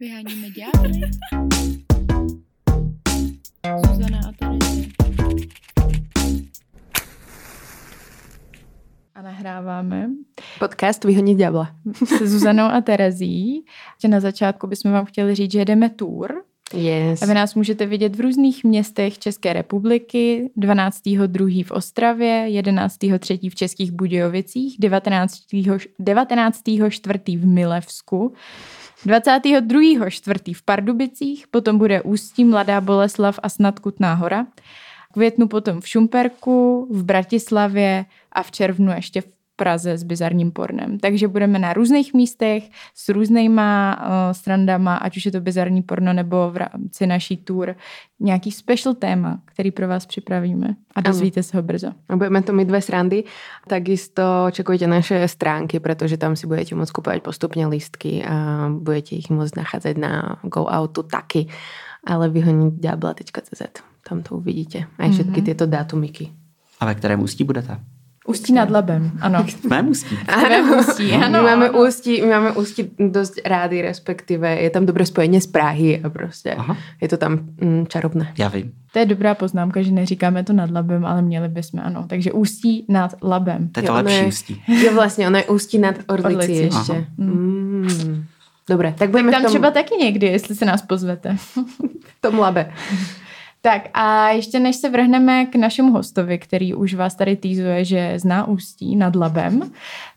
Vyháníme ďábly. Zuzana a Terezie. A nahráváme Podcast Vyhonit ďábla. se Zuzanou a Terezí. Že na začátku bychom vám chtěli říct, že jedeme tour. Yes. A vy nás můžete vidět v různých městech České republiky, 12.2. v Ostravě, 11.3. v Českých Budějovicích, 19.4. 19. v Milevsku, 22.4. v Pardubicích, potom bude Ústí, Mladá Boleslav a snad Kutná hora. V květnu potom v Šumperku, v Bratislavě a v červnu ještě v Praze s bizarním pornem. Takže budeme na různých místech s různýma uh, strandama, ať už je to bizarní porno nebo v rámci naší tour, nějaký special téma, který pro vás připravíme a dozvíte se ho brzo. A Budeme to mít dve srandy. Takisto čekujte naše stránky, pretože tam si budete môcť kúpovať postupne lístky a budete ich môcť nachádzať na GoOutu taky, ale vyhoniť diabla.cz. Tam to uvidíte. Aj všetky tieto dátumiky. A ve kterém ústí budete? Ústí nad labem, ano. V mém ústí. Ano, ústí, ano. my, máme ano. ústí, my máme ústí dosť rády, respektíve je tam dobré spojenie z Prahy a prostě Aha. je to tam mm, čarovné. Já vím. To je dobrá poznámka, že neříkáme to nad labem, ale měli bychom, ano. Takže ústí nad labem. To je to Jo, lepší ne. ústí. Jo, vlastně, ono je ústí nad Orlicí, Orlicí. ještě. Aha. Mm. Dobré, tak budeme Tam v tom, třeba taky někdy, jestli se nás pozvete. v tom labe. Tak a ještě než se vrhneme k našemu hostovi, který už vás tady týzuje, že zná ústí nad labem,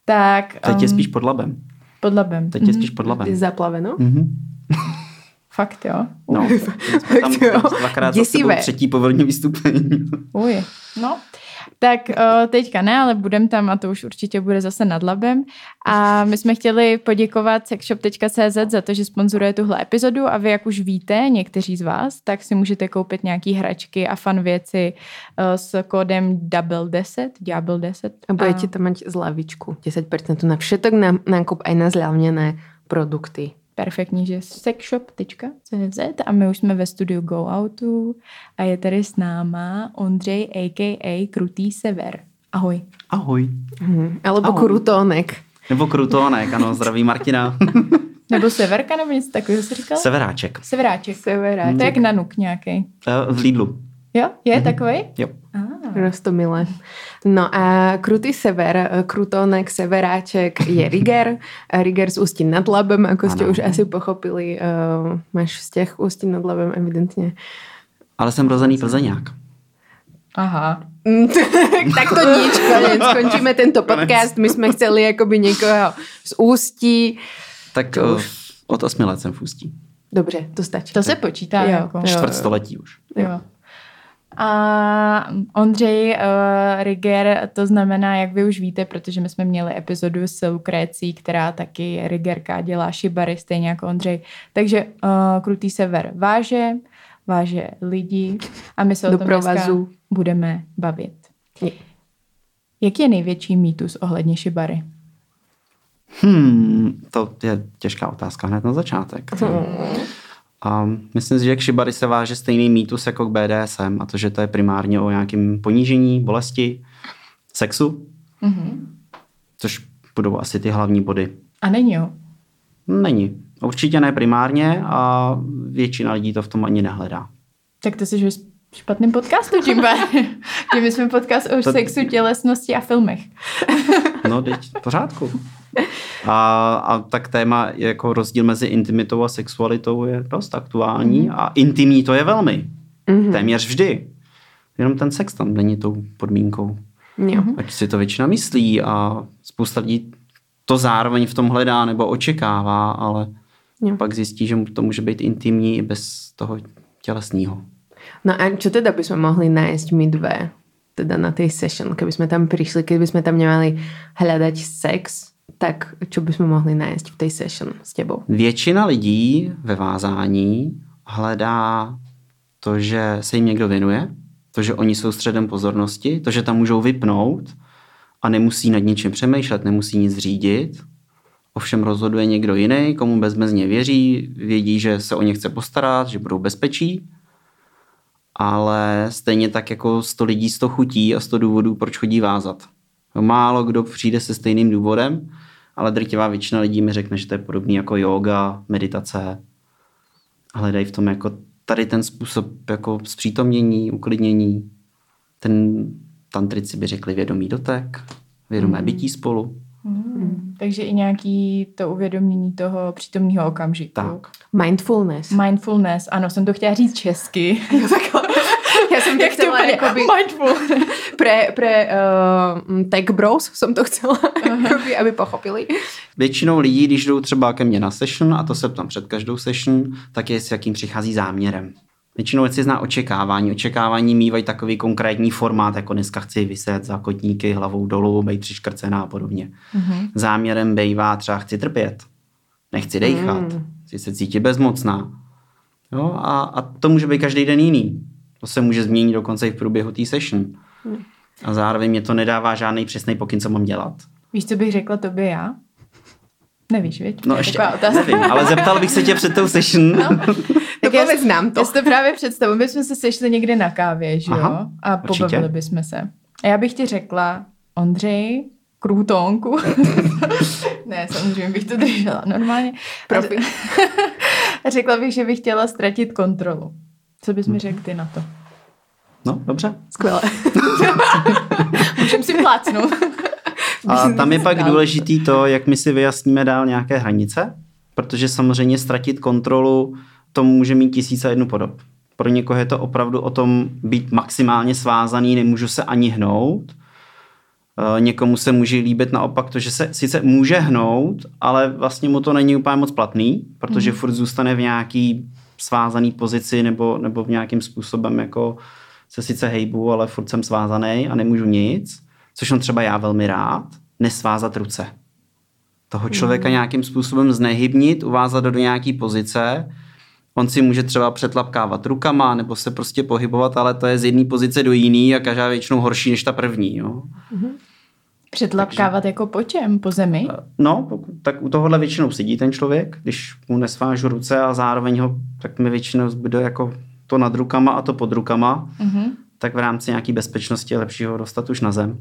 tak... Teď je um, spíš pod labem. pod labem. Teď je spíš pod Je labem. zaplaveno? Mhm. Fakt jo. No, jsme tam Tak jo. dvakrát za sebou Děsivé. třetí povolení vystoupení. Uj, no. Tak uh, teďka ne, ale budem tam a to už určitě bude zase nad labem. A my jsme chtěli poděkovat sexshop.cz za to, že sponzoruje tuhle epizodu a vy, jak už víte, někteří z vás, tak si můžete koupit nějaký hračky a fan věci uh, s kódem DOUBLE10, Diabel 10. A budete tam mať zľavičku, 10% na všetok na, nákup aj na zľavnené produkty. Perfektní, že sexshop.cz a my už jsme ve studiu Go Outu a je tady s náma Ondřej a.k.a. Krutý Sever. Ahoj. Ahoj. Mhm. Alebo Ahoj. kurutónek. Nebo Krutónek, ano, zdraví Martina. Nebo Severka, nebo něco takového jsi říkal? Severáček. Severáček. Severáček. To je jak nanuk nějaký. Eh, V Lidlu. Jo? Je mm-hmm. takový? Jo. Ah. Rostomilé. No a krutý sever, krutónek, severáček je Riger. Riger z Ústí nad Labem, ako ste Ano. už asi pochopili. Uh, máš vzťah Ústí nad Labem, evidentně. Ale jsem rozený plzeňák. Aha. Mm, tak to nič, konec. Skončíme tento podcast. My jsme chceli jakoby někoho z Ústí. Tak To už. od osmi let jsem v ústí. Dobře, to stačí. To se počítá. Jo, jako. jo. Čtvrtstoletí už. Jo. A Ondřej uh, Riger, to znamená, jak vy už víte, protože my jsme měli epizodu s Lukrécí, která taky Rigerka, dělá šibary, stejně jako Ondřej. Takže uh, Krutý sever váže, váže lidi a my se o tom dneska Doprovazu. budeme bavit. Je. Jaký je největší mýtus ohledně šibary? Hmm, to je těžká otázka hned na začátek. A myslím si, že k šibary se váže stejný mýtus jako k BDSM a to, že to je primárně o nějakém ponížení, bolesti, sexu, Mhm. což budou asi ty hlavní body. A není jo? Není. Určitě ne primárně a většina lidí to v tom ani nehledá. Tak to jsi v špatném podcastu, tím že my jsme podcast o To- sexu, tělesnosti a filmech. No, teď v pořádku. A, a tak téma jako rozdíl mezi intimitou a sexualitou je dost aktuální Mhm. a intimní to je velmi. Mhm. Téměř vždy. Jenom ten sex tam není tou podmínkou. Jo. Ať si to většina myslí a spousta lidí to zároveň v tom hledá nebo očekává, ale Jo. pak zjistí, že to může být intimní i bez toho tělesného. No a čo teda by sme mohli nájsť my dve? Teda na tej session, keby sme tam prišli, keby sme tam nemali hľadať sex, tak čo by sme mohli nájsť v tej session s tebou? Většina lidí ve vázání hledá to, že se jim někdo věnuje, to, že oni jsou středem pozornosti, to, že tam můžou vypnout a nemusí nad ničím přemýšlet, nemusí nic řídit. Ovšem rozhoduje někdo jiný, komu bezmezně věří, vědí, že se o ně chce postarat, že budou bezpečí. Ale stejně tak jako 100 lidí 100 chutí a 100 důvodů, proč chodí vázat. Málo kdo přijde se stejným důvodem, ale drtivá většina lidí mi řekne, že to je podobný jako yoga, meditace, hledají v tom jako tady ten způsob jako zpřítomnění, uklidnění. Ten tantrici by řekli vědomý dotek, vědomé mm. bytí spolu. Mm. Takže i nějaký to uvědomění toho přítomného okamžiku. Tak. Mindfulness. Mindfulness, ano, jsem to chtěla říct česky. Jo, takhle. Já jsem to Jak chcela úplně jakoby, mindful. pre, pre uh, tech bros jsem to chcela, jakoby, aby pochopili. Většinou lidí, když jdou třeba ke mně na session, a to se ptám před každou session, tak je s jakým přichází záměrem. Většinou věci zná očekávání. Očekávání mývají takový konkrétní formát, jako dneska chci vyset za kotníky hlavou dolů, být přiškrcená a podobně. Mm-hmm. Záměrem bývá třeba chci trpět, nechci dejchat, mm. chci se cítit bezmocná. Jo? A, a to může být každý den jiný. To se může změnit dokonce i v průběhu té session. Mm. A zároveň mě to nedává žádný přesný pokyn, co mám dělat. Víš, co bych řekla tobě já? Nevíš, viď? No je ještě, nevím, ale zeptal bych se tě před tou session. No. Tak já- povedz nám to. Já si to právě představuji, my jsme se sešli někde na kávě, že jo? Aha, a určitě. pobavili bychom se. A já bych ti řekla, Ondřej, krůtonku. ne, samozřejmě bych to držela normálně. Profi. A řekla bych, že bych chtěla ztratit kontrolu. Co bys mi řekl ty na to? no, dobře. Skvěle. Můžem si plácnout. A tam je pak Dál. důležitý to, jak my si vyjasníme dál nějaké hranice, protože samozřejmě ztratit kontrolu, to může mít tisíce jednu podob. Pro někoho je to opravdu o tom být maximálně svázaný, nemůžu se ani hnout. E, Někomu se může líbit naopak to, že se sice může hnout, ale vlastně mu to není úplně moc platný, protože mm. furt zůstane v nějaký svázaný pozici nebo, nebo v nějakým způsobem jako se sice hejbu, ale furt jsem svázaný a nemůžu nic, což jsem třeba já velmi rád, nesvázat ruce. Toho člověka mm. nějakým způsobem znehybnit, uvázat do nějaký pozice, on si může třeba přetlapkávat rukama nebo se prostě pohybovat, ale to je z jedné pozice do jiný a každá je většinou horší než ta první. Jo. Předlapkávat jako po čem? Po zemi? No, pokud, tak u tohohle většinou sedí ten člověk, když mu nesvážu ruce a zároveň ho, tak mi většinou zbyde jako to nad rukama a to pod rukama, Mhm. tak v rámci nějaký bezpečnosti je lepší ho dostat už na zem,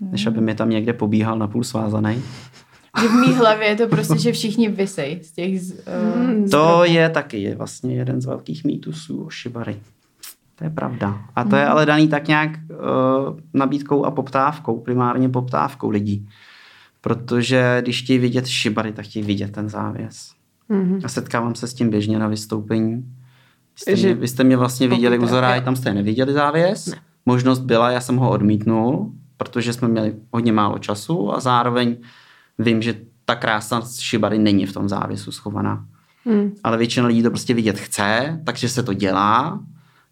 než aby mi tam někde pobíhal napůl svázaný. Že v mý hlavě je to prostě, že všichni vysej z těch... z, Uh, To je taky je vlastně jeden z velkých mýtusů o šibary. To je pravda. A to je ale daný tak nějak uh, nabídkou a poptávkou, primárně poptávkou lidí. Protože když chtějí vidět šibary, tak chtějí vidět ten závěs. Mhm. A setkávám se s tím běžně na vystoupení. Vy jste, Že mě, vy jste mě vlastně viděli u jo. tam jste neviděli závěs. Ne. Možnost byla, já jsem ho odmítnul, protože jsme měli hodně málo času a zároveň vím, že ta krása šibary není v tom závěsu schovaná Mm. ale většina lidí to prostě vidět chce, takže se to dělá,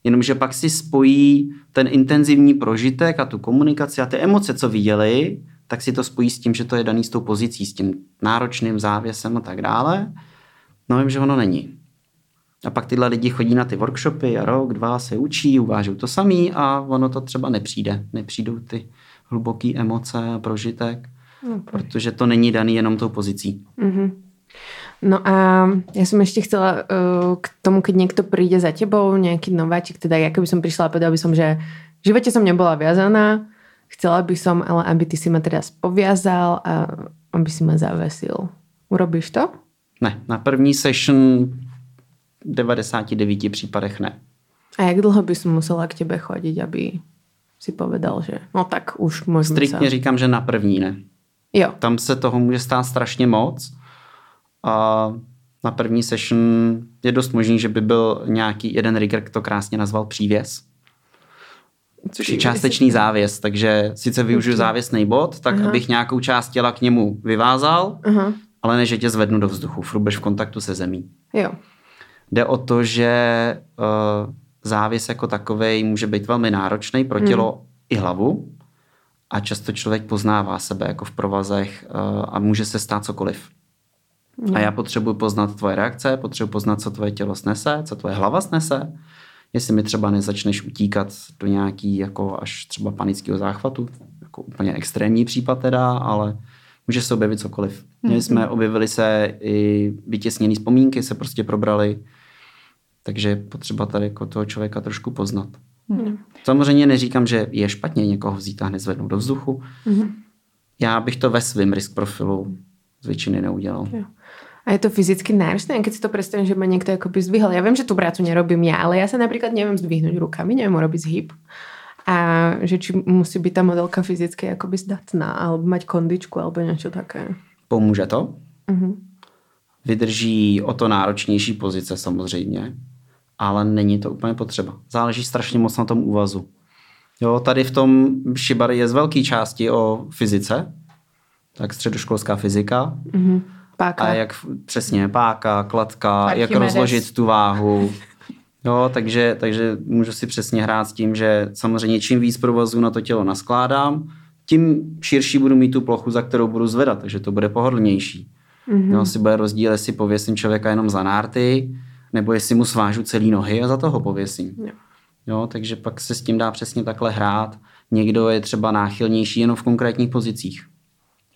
jenomže pak si spojí ten intenzivní prožitek a tu komunikaci a ty emoce, co viděli, tak si to spojí s tím, že to je daný s tou pozicí, s tím náročným závěsem a tak dále. No vím, že ono není. A pak tyhle lidi chodí na ty workshopy a rok, dva se učí, uvážou to samý a ono to třeba nepřijde. Nepřijdou ty hluboké emoce a prožitek, No, protože to není daný jenom tou pozicí. Mhm. No a ja som ešte chcela uh, k tomu, keď niekto príde za tebou, nejaký nováčik, teda ja keby som prišla a povedala by som, že v živote som nebola viazaná, chcela by som, ale aby ty si ma teraz poviazal a aby si ma zavesil. Urobíš to? Ne, na první session v 99 případech ne. A jak dlho by som musela k tebe chodiť, aby si povedal, že no tak už môžeme Striktně sa... říkám, že na první ne. Jo. Tam se toho může stát strašně moc a na první session je dost možný, že by byl nějaký jeden rigger, to krásně nazval přívěs. Což je částečný závěs, takže sice využiju závěsný bod, tak Aha. abych nějakou část těla k němu vyvázal, Aha. ale ne, že tě zvednu do vzduchu, furt budeš v kontaktu se zemí. Jo. Jde o to, že uh, závěs jako takový může být velmi náročný pro tělo hmm. i hlavu a často člověk poznává sebe jako v provazech uh, a může se stát cokoliv. A já potřebuji poznat tvoje reakce, potřebuji poznat, co tvoje tělo snese, co tvoje hlava snese, jestli mi třeba nezačneš utíkat do nějaký jako až třeba panického záchvatu, jako úplně extrémní případ teda, ale může se objevit cokoliv. Měli jsme, objevili se i vytěsněné vzpomínky, se prostě probrali, takže je potřeba tady jako toho člověka trošku poznat. Mm. Samozřejmě neříkám, že je špatně někoho vzít a hned zvednout do vzduchu. Mhm. Já bych to ve svém risk profilu z většiny neudělal. Jo. A je to fyzicky náročné, keď si to predstavím, že ma niekto akoby zdvihol. Ja viem, že tú prácu nerobím ja, ale ja sa napríklad neviem zdvihnúť rukami, neviem urobiť zhyb. A že či musí byť tá modelka fyzicky akoby zdatná, alebo mať kondičku, alebo niečo také. Pomůže to. Uh-huh. Vydrží o to náročnější pozice samozřejmě, ale není to úplně potřeba. Záleží strašně moc na tom úvazu. Jo, tady v tom šibari je z velké části o fyzice, tak středoškolská fyzika. Uh-huh. Páka. A jak přesně páka, klatka, Archimedes. jak rozložit tu váhu. Jo, takže, takže můžu si přesně hrát s tím, že samozřejmě čím víc provazu na to tělo naskládám, tím širší budu mít tu plochu, za kterou budu zvedat, takže to bude pohodlnější. Mm-hmm. Jo, si bude rozdíl, jestli pověsím člověka jenom za nárty, nebo jestli mu svážu celý nohy a za toho pověsím. Jo. jo, takže pak se s tím dá přesně takhle hrát. Někdo je třeba náchylnější jenom v konkrétních pozicích.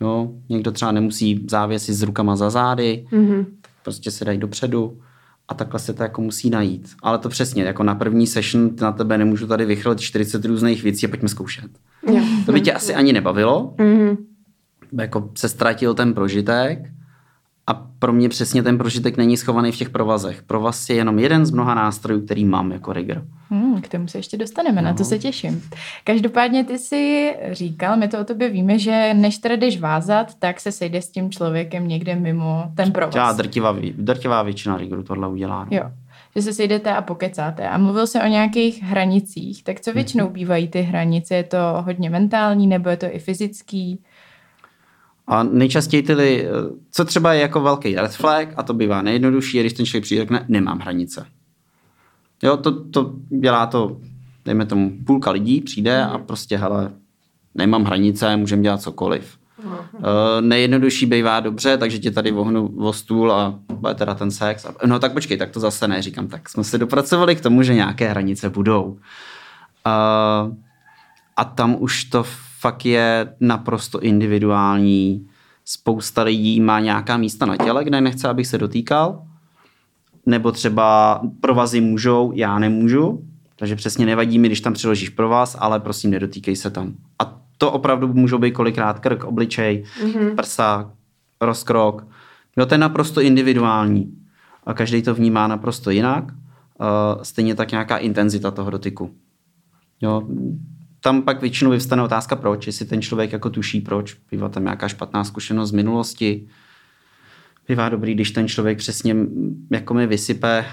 Jo, někdo třeba nemusí závěsit s rukama za zády, mm-hmm. prostě se dají dopředu a takhle se to jako musí najít. Ale to přesně, jako na první session na tebe nemůžu tady vychrolit 40 různých věcí a pojďme zkoušet. Jo. To by tě asi ani nebavilo, mm-hmm. jako se ztratil ten prožitek a pro mě přesně ten prožitek není schovaný v těch provazech. Provaz je jenom jeden z mnoha nástrojů, který mám jako rigger. Hmm, k tomu se ještě dostaneme, no. na to no. se těším. Každopádně ty si říkal, my to o tobě víme, že než teda jdeš vázat, tak se sejde s tím člověkem někde mimo ten provaz. Já drtivá, drtivá většina riggerů tohle udělá. No. Jo, že se sejdete a pokecáte. A mluvil se o nějakých hranicích. Tak co většinou bývají ty hranice? Je to hodně mentální nebo je to i fyzický? A nejčastěji ty, co třeba je jako velký red flag, a to bývá nejjednodušší, když ten člověk přijde řekne, nemám hranice. Jo, to, to dělá to, dejme tomu, půlka lidí přijde a mhm. prostě, hele, nemám hranice, můžeme dělat cokoliv. Uh, nejjednodušší bývá dobře, takže ti tady vohnu o stůl a bude teda ten sex. A, no tak počkej, tak to zase ne, říkám, tak jsme se dopracovali k tomu, že nějaké hranice budou. Uh, a tam už to fakt je naprosto individuální. Spousta lidí má nějaká místa na těle, kde nechce, abych se dotýkal. Nebo třeba provazy můžou, já nemůžu. Takže přesně nevadí mi, když tam přiložíš provaz, ale prosím, nedotýkej se tam. A to opravdu můžou být kolikrát krk, obličej, mm-hmm. prsa, rozkrok. Jo, to je naprosto individuální. A každý to vnímá naprosto jinak. Uh, stejně tak nějaká intenzita toho dotyku. Jo, tam pak většinou vyvstane otázka proč, jestli ten člověk jako tuší proč, bývá tam nějaká špatná zkušenost z minulosti, bývá dobrý, když ten člověk přesně jako mi vysype,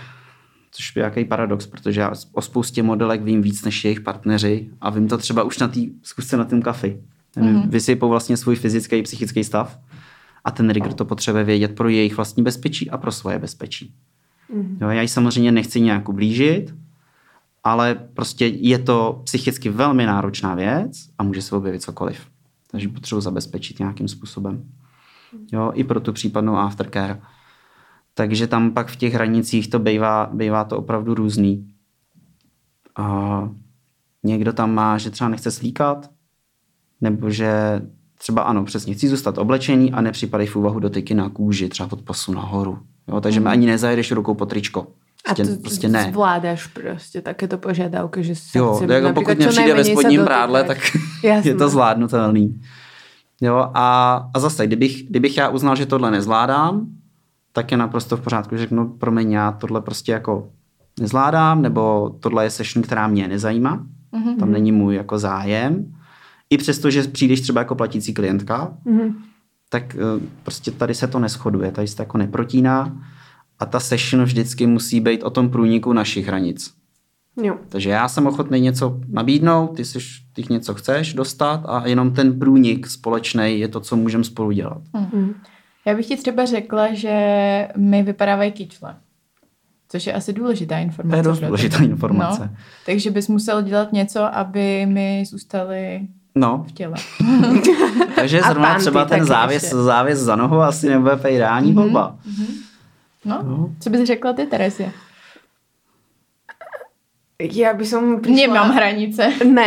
což je nějaký paradox, protože já o spoustě modelek vím víc než jejich partneři a vím to třeba už na té zkusce na tom kafi. Mm-hmm. Vysypou vlastně svůj fyzický i psychický stav a ten rigger to potřebuje vědět pro jejich vlastní bezpečí a pro svoje bezpečí. Mm-hmm. Jo, já ji samozřejmě nechci nějak ublížit, ale prostě je to psychicky velmi náročná věc a může se objevit cokoliv. Takže potřebuji zabezpečit nějakým způsobem. Jo, i pro tu případnou aftercare. Takže tam pak v těch hranicích to bývá, bývá to opravdu různý. A někdo tam má, že třeba nechce slíkat, nebo že třeba ano, přesně, chci zůstat oblečený a nepřipadají v úvahu dotyky na kůži, třeba od pasu nahoru. Jo, takže mm. mi ani nezajedeš rukou po tričko. Prostě, a to prostě ne. zvládáš prostě takéto požiadavky, že se jo, chce, jako pokud přijde ve spodním prádle, tak je to zvládnutelný. Jo, a, a zase, kdybych, kdybych já uznal, že tohle nezvládám, tak je naprosto v pořádku, že řeknu, promiň, já tohle prostě jako nezvládám, nebo tohle je session, která mě nezajímá, mm-hmm. tam není můj jako zájem. I přesto, že přijdeš třeba jako platící klientka, mm-hmm. tak eh, prostě tady se to neschoduje, tady se to jako neprotíná a ta session vždycky musí být o tom průniku našich hranic. Jo. Takže já jsem ochotný něco nabídnout, ty, jsi, ty něco chceš dostat a jenom ten průnik společný je to, co můžeme spolu dělat. Mm. Já bych ti třeba řekla, že mi vypadávají kyčle. Což je asi důležitá informace. To je dost důležitá informace. No, takže bys musel dělat něco, aby mi zůstaly no. v těle. takže zrovna třeba ten závěs, závěs za nohu asi nebude ideální mm-hmm. volba. Mm-hmm. No, no. co bys řekla ty, Terezie? Ja by som prišla... Nemám hranice. Ne,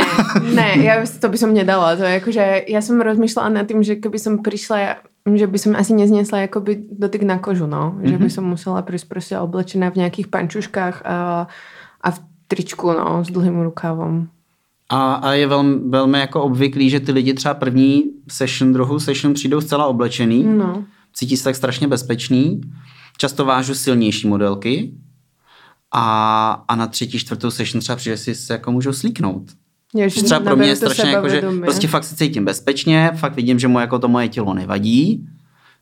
ne, ja to by som nedala. To je akože, ja som rozmýšľala nad tým, že keby som prišla, že by som asi nezniesla akoby dotyk na kožu, no. Mm-hmm. Že by mhm. som musela prísť proste oblečená v nejakých pančuškách a, a v tričku, no, s dlhým rukávom. A, a je velmi, velmi jako obvyklý, že ty lidi třeba první session, druhou session přijdou zcela oblečený. No cítí se tak strašně bezpečný. Často vážu silnější modelky a, a na třetí, čtvrtou session třeba přijde si se jako můžou slíknout. Jo, Že třeba pro mě je strašně jako, že prostě fakt se cítím bezpečně, fakt vidím, že mu jako to moje tělo nevadí,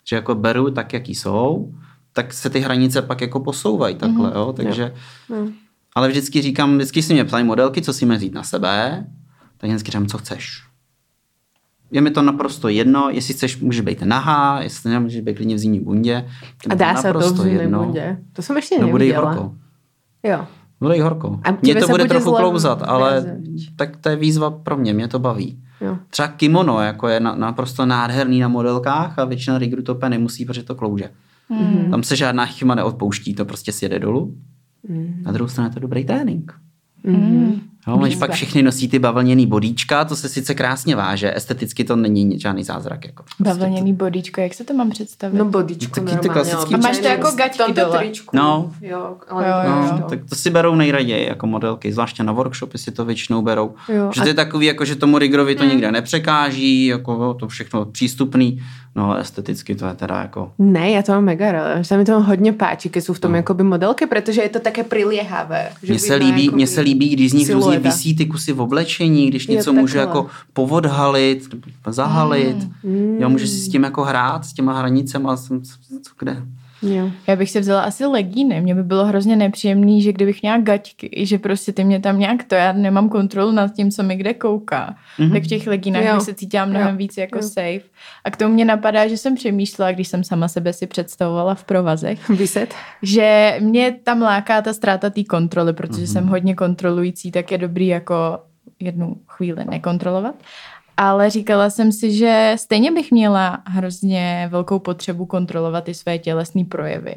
že jako beru tak, jaký jsou, tak se ty hranice pak jako posouvají takhle, mm-hmm. jo, takže... Jo. Ale vždycky říkám, vždycky si mě ptají modelky, co si mě vzít na sebe, tak vždycky říkám, co chceš. Je mi to naprosto jedno, jestli chceš, může být nahá, jestli ne, může být klidně v zimní bundě. A dá se to v zimní bundě? To jsem ještě no, bude jí horko. Jo. Bude jí horko. A mě to bude trochu klouzat, ale tak to je výzva pro mě, mě to baví. Jo. Třeba kimono jako je naprosto nádherný na modelkách a většina rigru to nemusí, protože to klouže. Mm. Tam se žádná chyba neodpouští, to prostě sjede dolů. Mm. Na druhou stranu je to dobrý trénink. Mm. Jo, když pak všichni nosí ty bavlněný bodíčka, to se sice krásně váže, esteticky to není žádný zázrak. Jako prostě bavlněný bodíčko, jak se to mám představit? No bodíčko Taky ty klasický. A máš to jako gaťky dole. No, jo, ale jo, jo, no, tak to si berou nejraději jako modelky, zvláště na workshopy si to většinou berou. Jo, že to je takový, jako, že tomu rigrovi to hmm. nikde nepřekáží, jako to všechno přístupný. No ale esteticky to je teda jako... Ne, já to mám mega ráda. Se mi to hodně páči, když jsou v tom no. jakoby modelky, protože je to také priliehavé. Mně se, líbí, mně se líbí, když z nich různě visí ty kusy v oblečení, když něco jo, může jako povodhalit, zahalit. Mm. Jo, může si s tím jako hrát, s těma hranicema, co kde. Jo. Já bych si vzala asi legíny. Mně by bylo hrozně nepříjemný, že kdybych měla gaťky, že prostě ty mě tam nějak to, já nemám kontrolu nad tím, co mi kde kouká. Mm-hmm. Tak v těch legínách jo. bych se cítila mnohem jo. víc jako jo. safe. A k tomu mě napadá, že jsem přemýšlela, když jsem sama sebe si představovala v provazech, Vyset. že mě tam láká ta ztráta té kontroly, protože mm-hmm. jsem hodně kontrolující, tak je dobrý jako jednu chvíli nekontrolovat ale říkala jsem si, že stejně bych měla hrozně velkou potřebu kontrolovat i své tělesné projevy.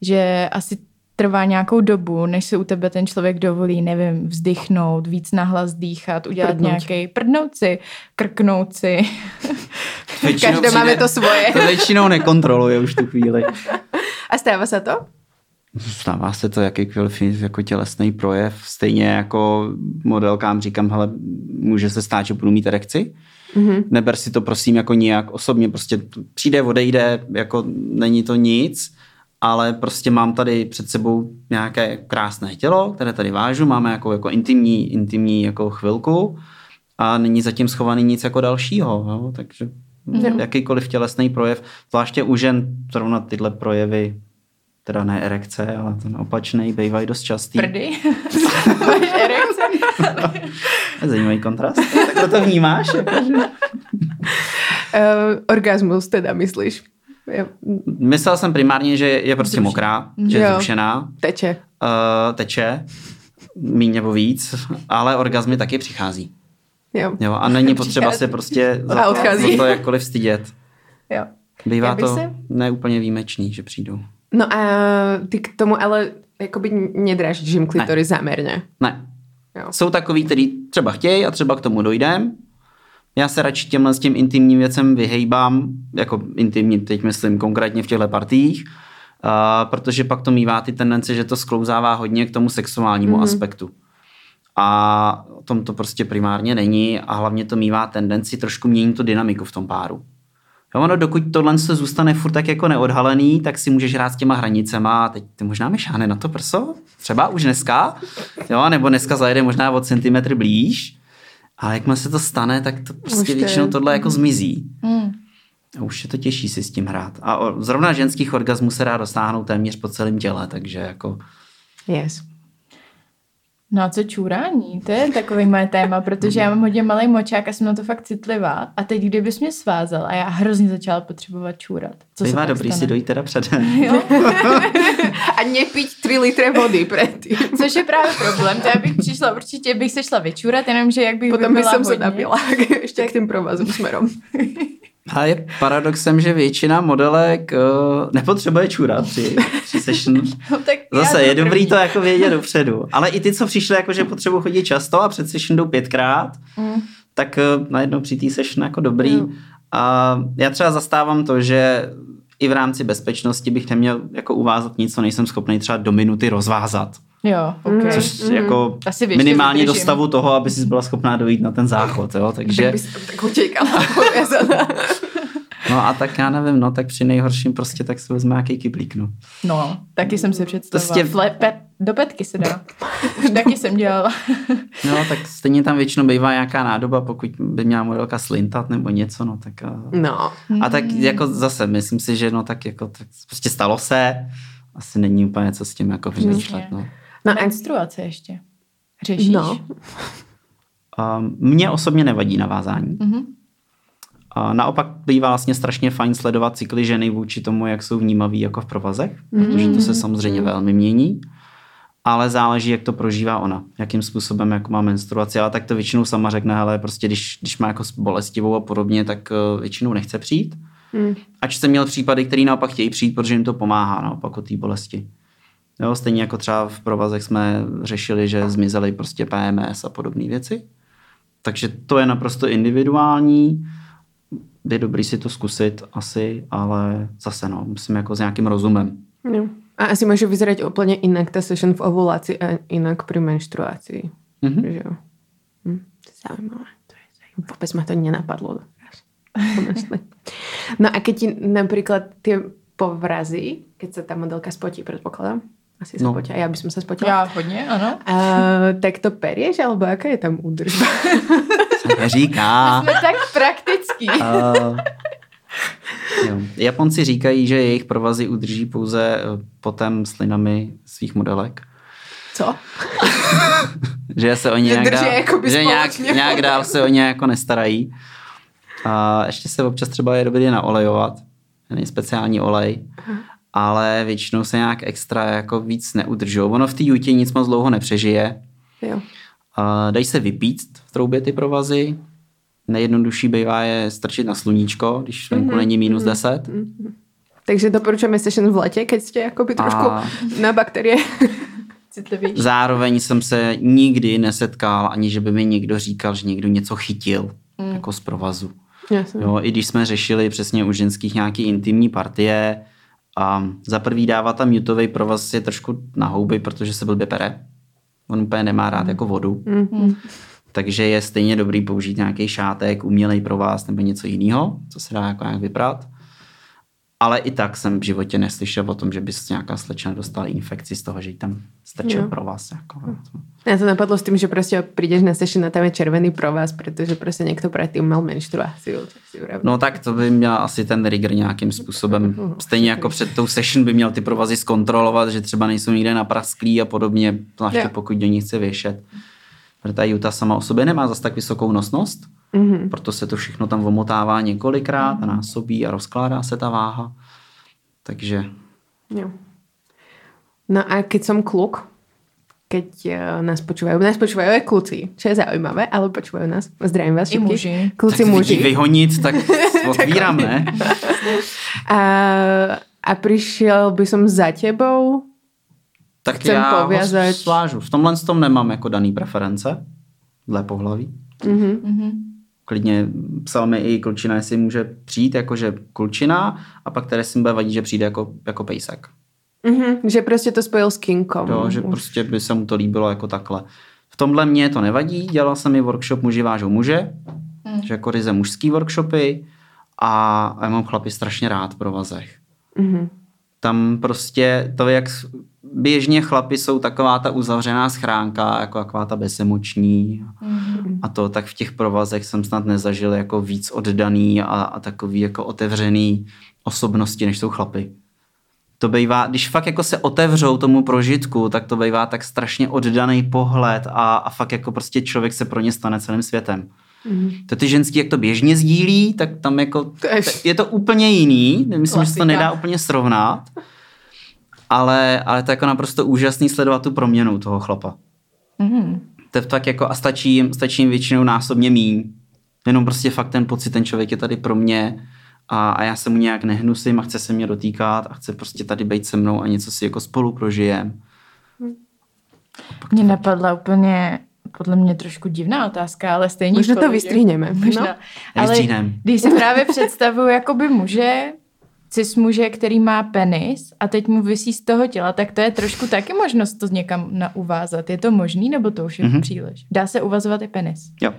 Že asi trvá nějakou dobu, než se u tebe ten člověk dovolí, nevím, vzdychnout, víc nahlas dýchat, udělat prdnout. nějaký prdnout si, krknout si. Každé máme to svoje. To většinou nekontroluje už tu chvíli. A stává se to? Stává se to jakýkoliv jako tělesný projev. Stejně jako modelkám říkám, hele, může se stát, že budu mít erekci. Mm-hmm. Neber si to prosím jako nijak osobně, prostě přijde, odejde, jako není to nic, ale prostě mám tady před sebou nějaké krásné tělo, které tady vážu, máme jako, jako intimní, intimní jako chvilku a není zatím schovaný nic jako dalšího, jo? takže mm-hmm. jakýkoliv tělesný projev, zvláště u žen zrovna tyhle projevy teda ne erekce, ale ten opačný, bývají dost častý. Prdy? Erekce? Zajímavý kontrast. Tak to vnímáš? Jako, uh, orgasmus teda myslíš? Myslel jsem primárně, že je prostě mokrá, že je zrušená. Teče. Uh, teče, míň nebo víc, ale orgazmy taky přichází. Jo. jo a není potřeba se prostě za to, za to jakkoliv stydět. Jo. Bývá to si... neúplně výjimečný, že přijdou. No a ty k tomu ale jakoby nedražíš jim klitory ne. záměrně. Ne. Jo. Jsou takový, který třeba chtějí a třeba k tomu dojdem. Já se radši těmhle s tím intimním věcem vyhejbám, jako intimní, teď myslím konkrétně v těchto partiích, uh, protože pak to mývá ty tendence, že to sklouzává hodně k tomu sexuálnímu mm-hmm. aspektu. A o tom to prostě primárně není a hlavně to mývá tendenci trošku měnit tu dynamiku v tom páru. Jo, ono, dokud tohle se zůstane furt tak jako neodhalený, tak si můžeš hrát s těma hranicema teď ty možná mi šáhne na to prso, třeba už dneska, jo, nebo dneska zajede možná o centimetr blíž, ale jakmile se to stane, tak to prostě už většinou tohle jako zmizí. Mm. A už je to těžší si s tím hrát. A zrovna ženských orgasmů se dá dosáhnout téměř po celém těle, takže jako... Yes. No a co čůrání? To je takový moje téma, protože já mám hodně malý močák a jsem na to fakt citlivá. A teď, kdybys mě svázal a já hrozně začala potřebovat čůrat. Co Bývá se dobrý stane? si dojít teda před. a nepít tři litry vody předtím. Což je právě problém. To já bych přišla, určitě bych se šla vyčůrat, jenomže jak bych Potom bych se napila ještě k tím provazům směrem. A je paradoxem, že většina modelek uh, nepotřebuje čůrat při, při session. No, tak Zase je dobrý první. to jako vědět dopředu. Ale i ty, co přišly, jako, že potřebují chodit často a před session jdou pětkrát, mm. tak uh, najednou při té session jako dobrý. Mm. A já třeba zastávám to, že i v rámci bezpečnosti bych neměl jako uvázat nic, co nejsem schopný třeba do minuty rozvázat. Jo, okay. Což mm-hmm. jako Asi minimálně do stavu toho, aby jsi byla schopná dojít na ten záchod, jo, takže... Tak bys tak utěkala. no a tak já nevím, no tak při nejhorším prostě tak se vezme nějaký kyblík, no. No, taky jsem si představovala. Prostě- Fle, pet, do petky se dá. Taky jsem dělala. No tak stejně tam většinou bývá nějaká nádoba, pokud by měla modelka slintat nebo něco, no tak... A, No. a tak jako zase, myslím si, že no tak jako, tak prostě stalo se, asi není úplně co s tím jako vymýšlet, no. No a Menstruace ještě. Řešíš? No. Um, mně osobně nevadí navázání. Mhm. A naopak bývá vlastně strašně fajn sledovat cykly ženy vůči tomu, jak jsou vnímaví jako v provazech, protože to se samozřejmě velmi mění, ale záleží, jak to prožívá ona, jakým způsobem jako má menstruaci, ale tak to většinou sama řekne, ale prostě když, když má jako bolestivou a podobně, tak uh, většinou nechce přijít. Mm. Ač jsem měl případy, které naopak chtějí přijít, protože jim to pomáhá naopak od té bolesti. Jo, stejně jako třeba v provazech jsme řešili, že zmizely prostě PMS a podobné věci. Takže to je naprosto individuální. Je dobrý si to zkusit asi, ale zase no, musím jako s nějakým rozumem. no. A asi může vyzerať úplně jinak ta session v ovulaci a jinak pri menštruácii. Mhm. Že jo. Hm, to je zaujímavé. To je zaujímavé. Vůbec ma to nenapadlo. No a keď ti napríklad tie povrazy, keď sa tá modelka spotí, predpokladám, asi No. no. spotí, a ja by som sa spotila. Já hodně, ano. A, tak to perieš, alebo aká je tam údržba? Se neříká. Jsme tak praktický. Uh, jo. Japonci říkají, že jejich provazy udrží pouze eh, potem slinami svých modelek. Co? že se o ně Že nějak dál, že nějak, nějak dál se o ně jako nestarají. A ještě se občas třeba je dobrý je naolejovat, není speciální olej, ale většinou se nějak extra jako víc neudržou. Ono v té jutě nic moc dlouho nepřežije. Jo. A dají se vypíct v troubě ty provazy. Nejjednodušší bývá je strčit na sluníčko, když venku Mhm, není minus 10. Takže doporučujeme session v lete, keď ste akoby trošku A- na bakterie. Citlivější. Zároveň jsem se nikdy nesetkal, ani že by mi někdo říkal, že někdo něco chytil, Mm. jako z provazu. Jasne. Jo, I když jsme řešili přesně u ženských nějaký intimní partie, a za prvý dává tam mutový provaz je trošku na houby, protože se blbě pere. On úplně nemá rád jako vodu. Mhm. Takže je stejně dobrý použít nějaký šátek, umělej provaz nebo něco jiného, co se dá jako nějak vyprat. Ale i tak jsem v životě neslyšel o tom, že by se nějaká slečna dostala infekci z toho, že jí tam strčil Jo. provaz. Jako, Ja to napadlo s tým, že proste prídeš na session a tam je červený proste niekto predtým mal menštruáciu. Tak si uravím. No tak to by měl asi ten rigger nějakým způsobem. Stejně jako před tou session by měl ty provazy zkontrolovat, že třeba nejsou nikde naprasklý a podobně, zvláště pokud do ní chce věšet. Protože ta juta sama o sobě nemá zas tak vysokou nosnost, Mhm. proto se to všechno tam omotává několikrát a násobí a rozkládá se ta váha. Takže Jo. No a keď som kluk, keď uh, nás počúvajú, nás počúvajú aj kluci, čo je zaujímavé, ale počúvajú nás. Zdravím vás I všetkých. muži. Kluci tak muži. vyhonit, tak otvírám, ne? A, a prišiel by som za tebou. Tak Chcem já povězat. ho svážu. V tomhle tom nemám jako daný preference dle pohlaví. Mhm. Mhm. Klidně psal mi i klučina, jestli může přijít jakože klučina a pak tady si bude vadit, že přijde jako, jako pejsek. Mhm. Že proste to spojil s kinkom. Jo, že Už. prostě by se mu to líbilo jako takhle. V tomhle mě to nevadí, dělal jsem i workshop muži vážou muže, Mm. že jako ryze mužský workshopy a já mám chlapy strašně rád v provazech. Mhm. Tam prostě to, jak běžně chlapy jsou taková ta uzavřená schránka, jako taková ta bezemoční Mhm. a to, tak v těch provazech jsem snad nezažil jako víc oddaný a, a takový jako otevřený osobnosti, než jsou chlapy. To bývá, když fakt jako se otevřou tomu prožitku, tak to bývá tak strašně oddaný pohled a, a fakt jako prostě člověk se pro ně stane celým světem. Mhm. To ty ženský, jak to běžně sdílí, tak tam jako To je- je to úplně jiný. Myslím, že se to Klasika. nedá úplně srovnat. Ale, ale to je jako naprosto úžasný sledovat tu proměnu toho chlapa. Mhm. To je tak jako a stačí jim, stačí jim většinou násobně míň. Jenom prostě fakt ten pocit, ten člověk je tady pro mě a, a já se mu nějak nehnusím a chce se mě dotýkat a chce prostě tady být se mnou a něco si jako spolu prožijem. Mě napadla úplně podle mě trošku divná otázka, ale stejně Možno to. Možná. No. Ale když si právě představuju jakoby muže, cis muže, který má penis a teď mu vysí z toho těla, tak to je trošku taky možnost to někam nauvázat. Je to možný, nebo to už je Mhm. mm-hmm. příliš? Dá se uvazovat i penis. Jo.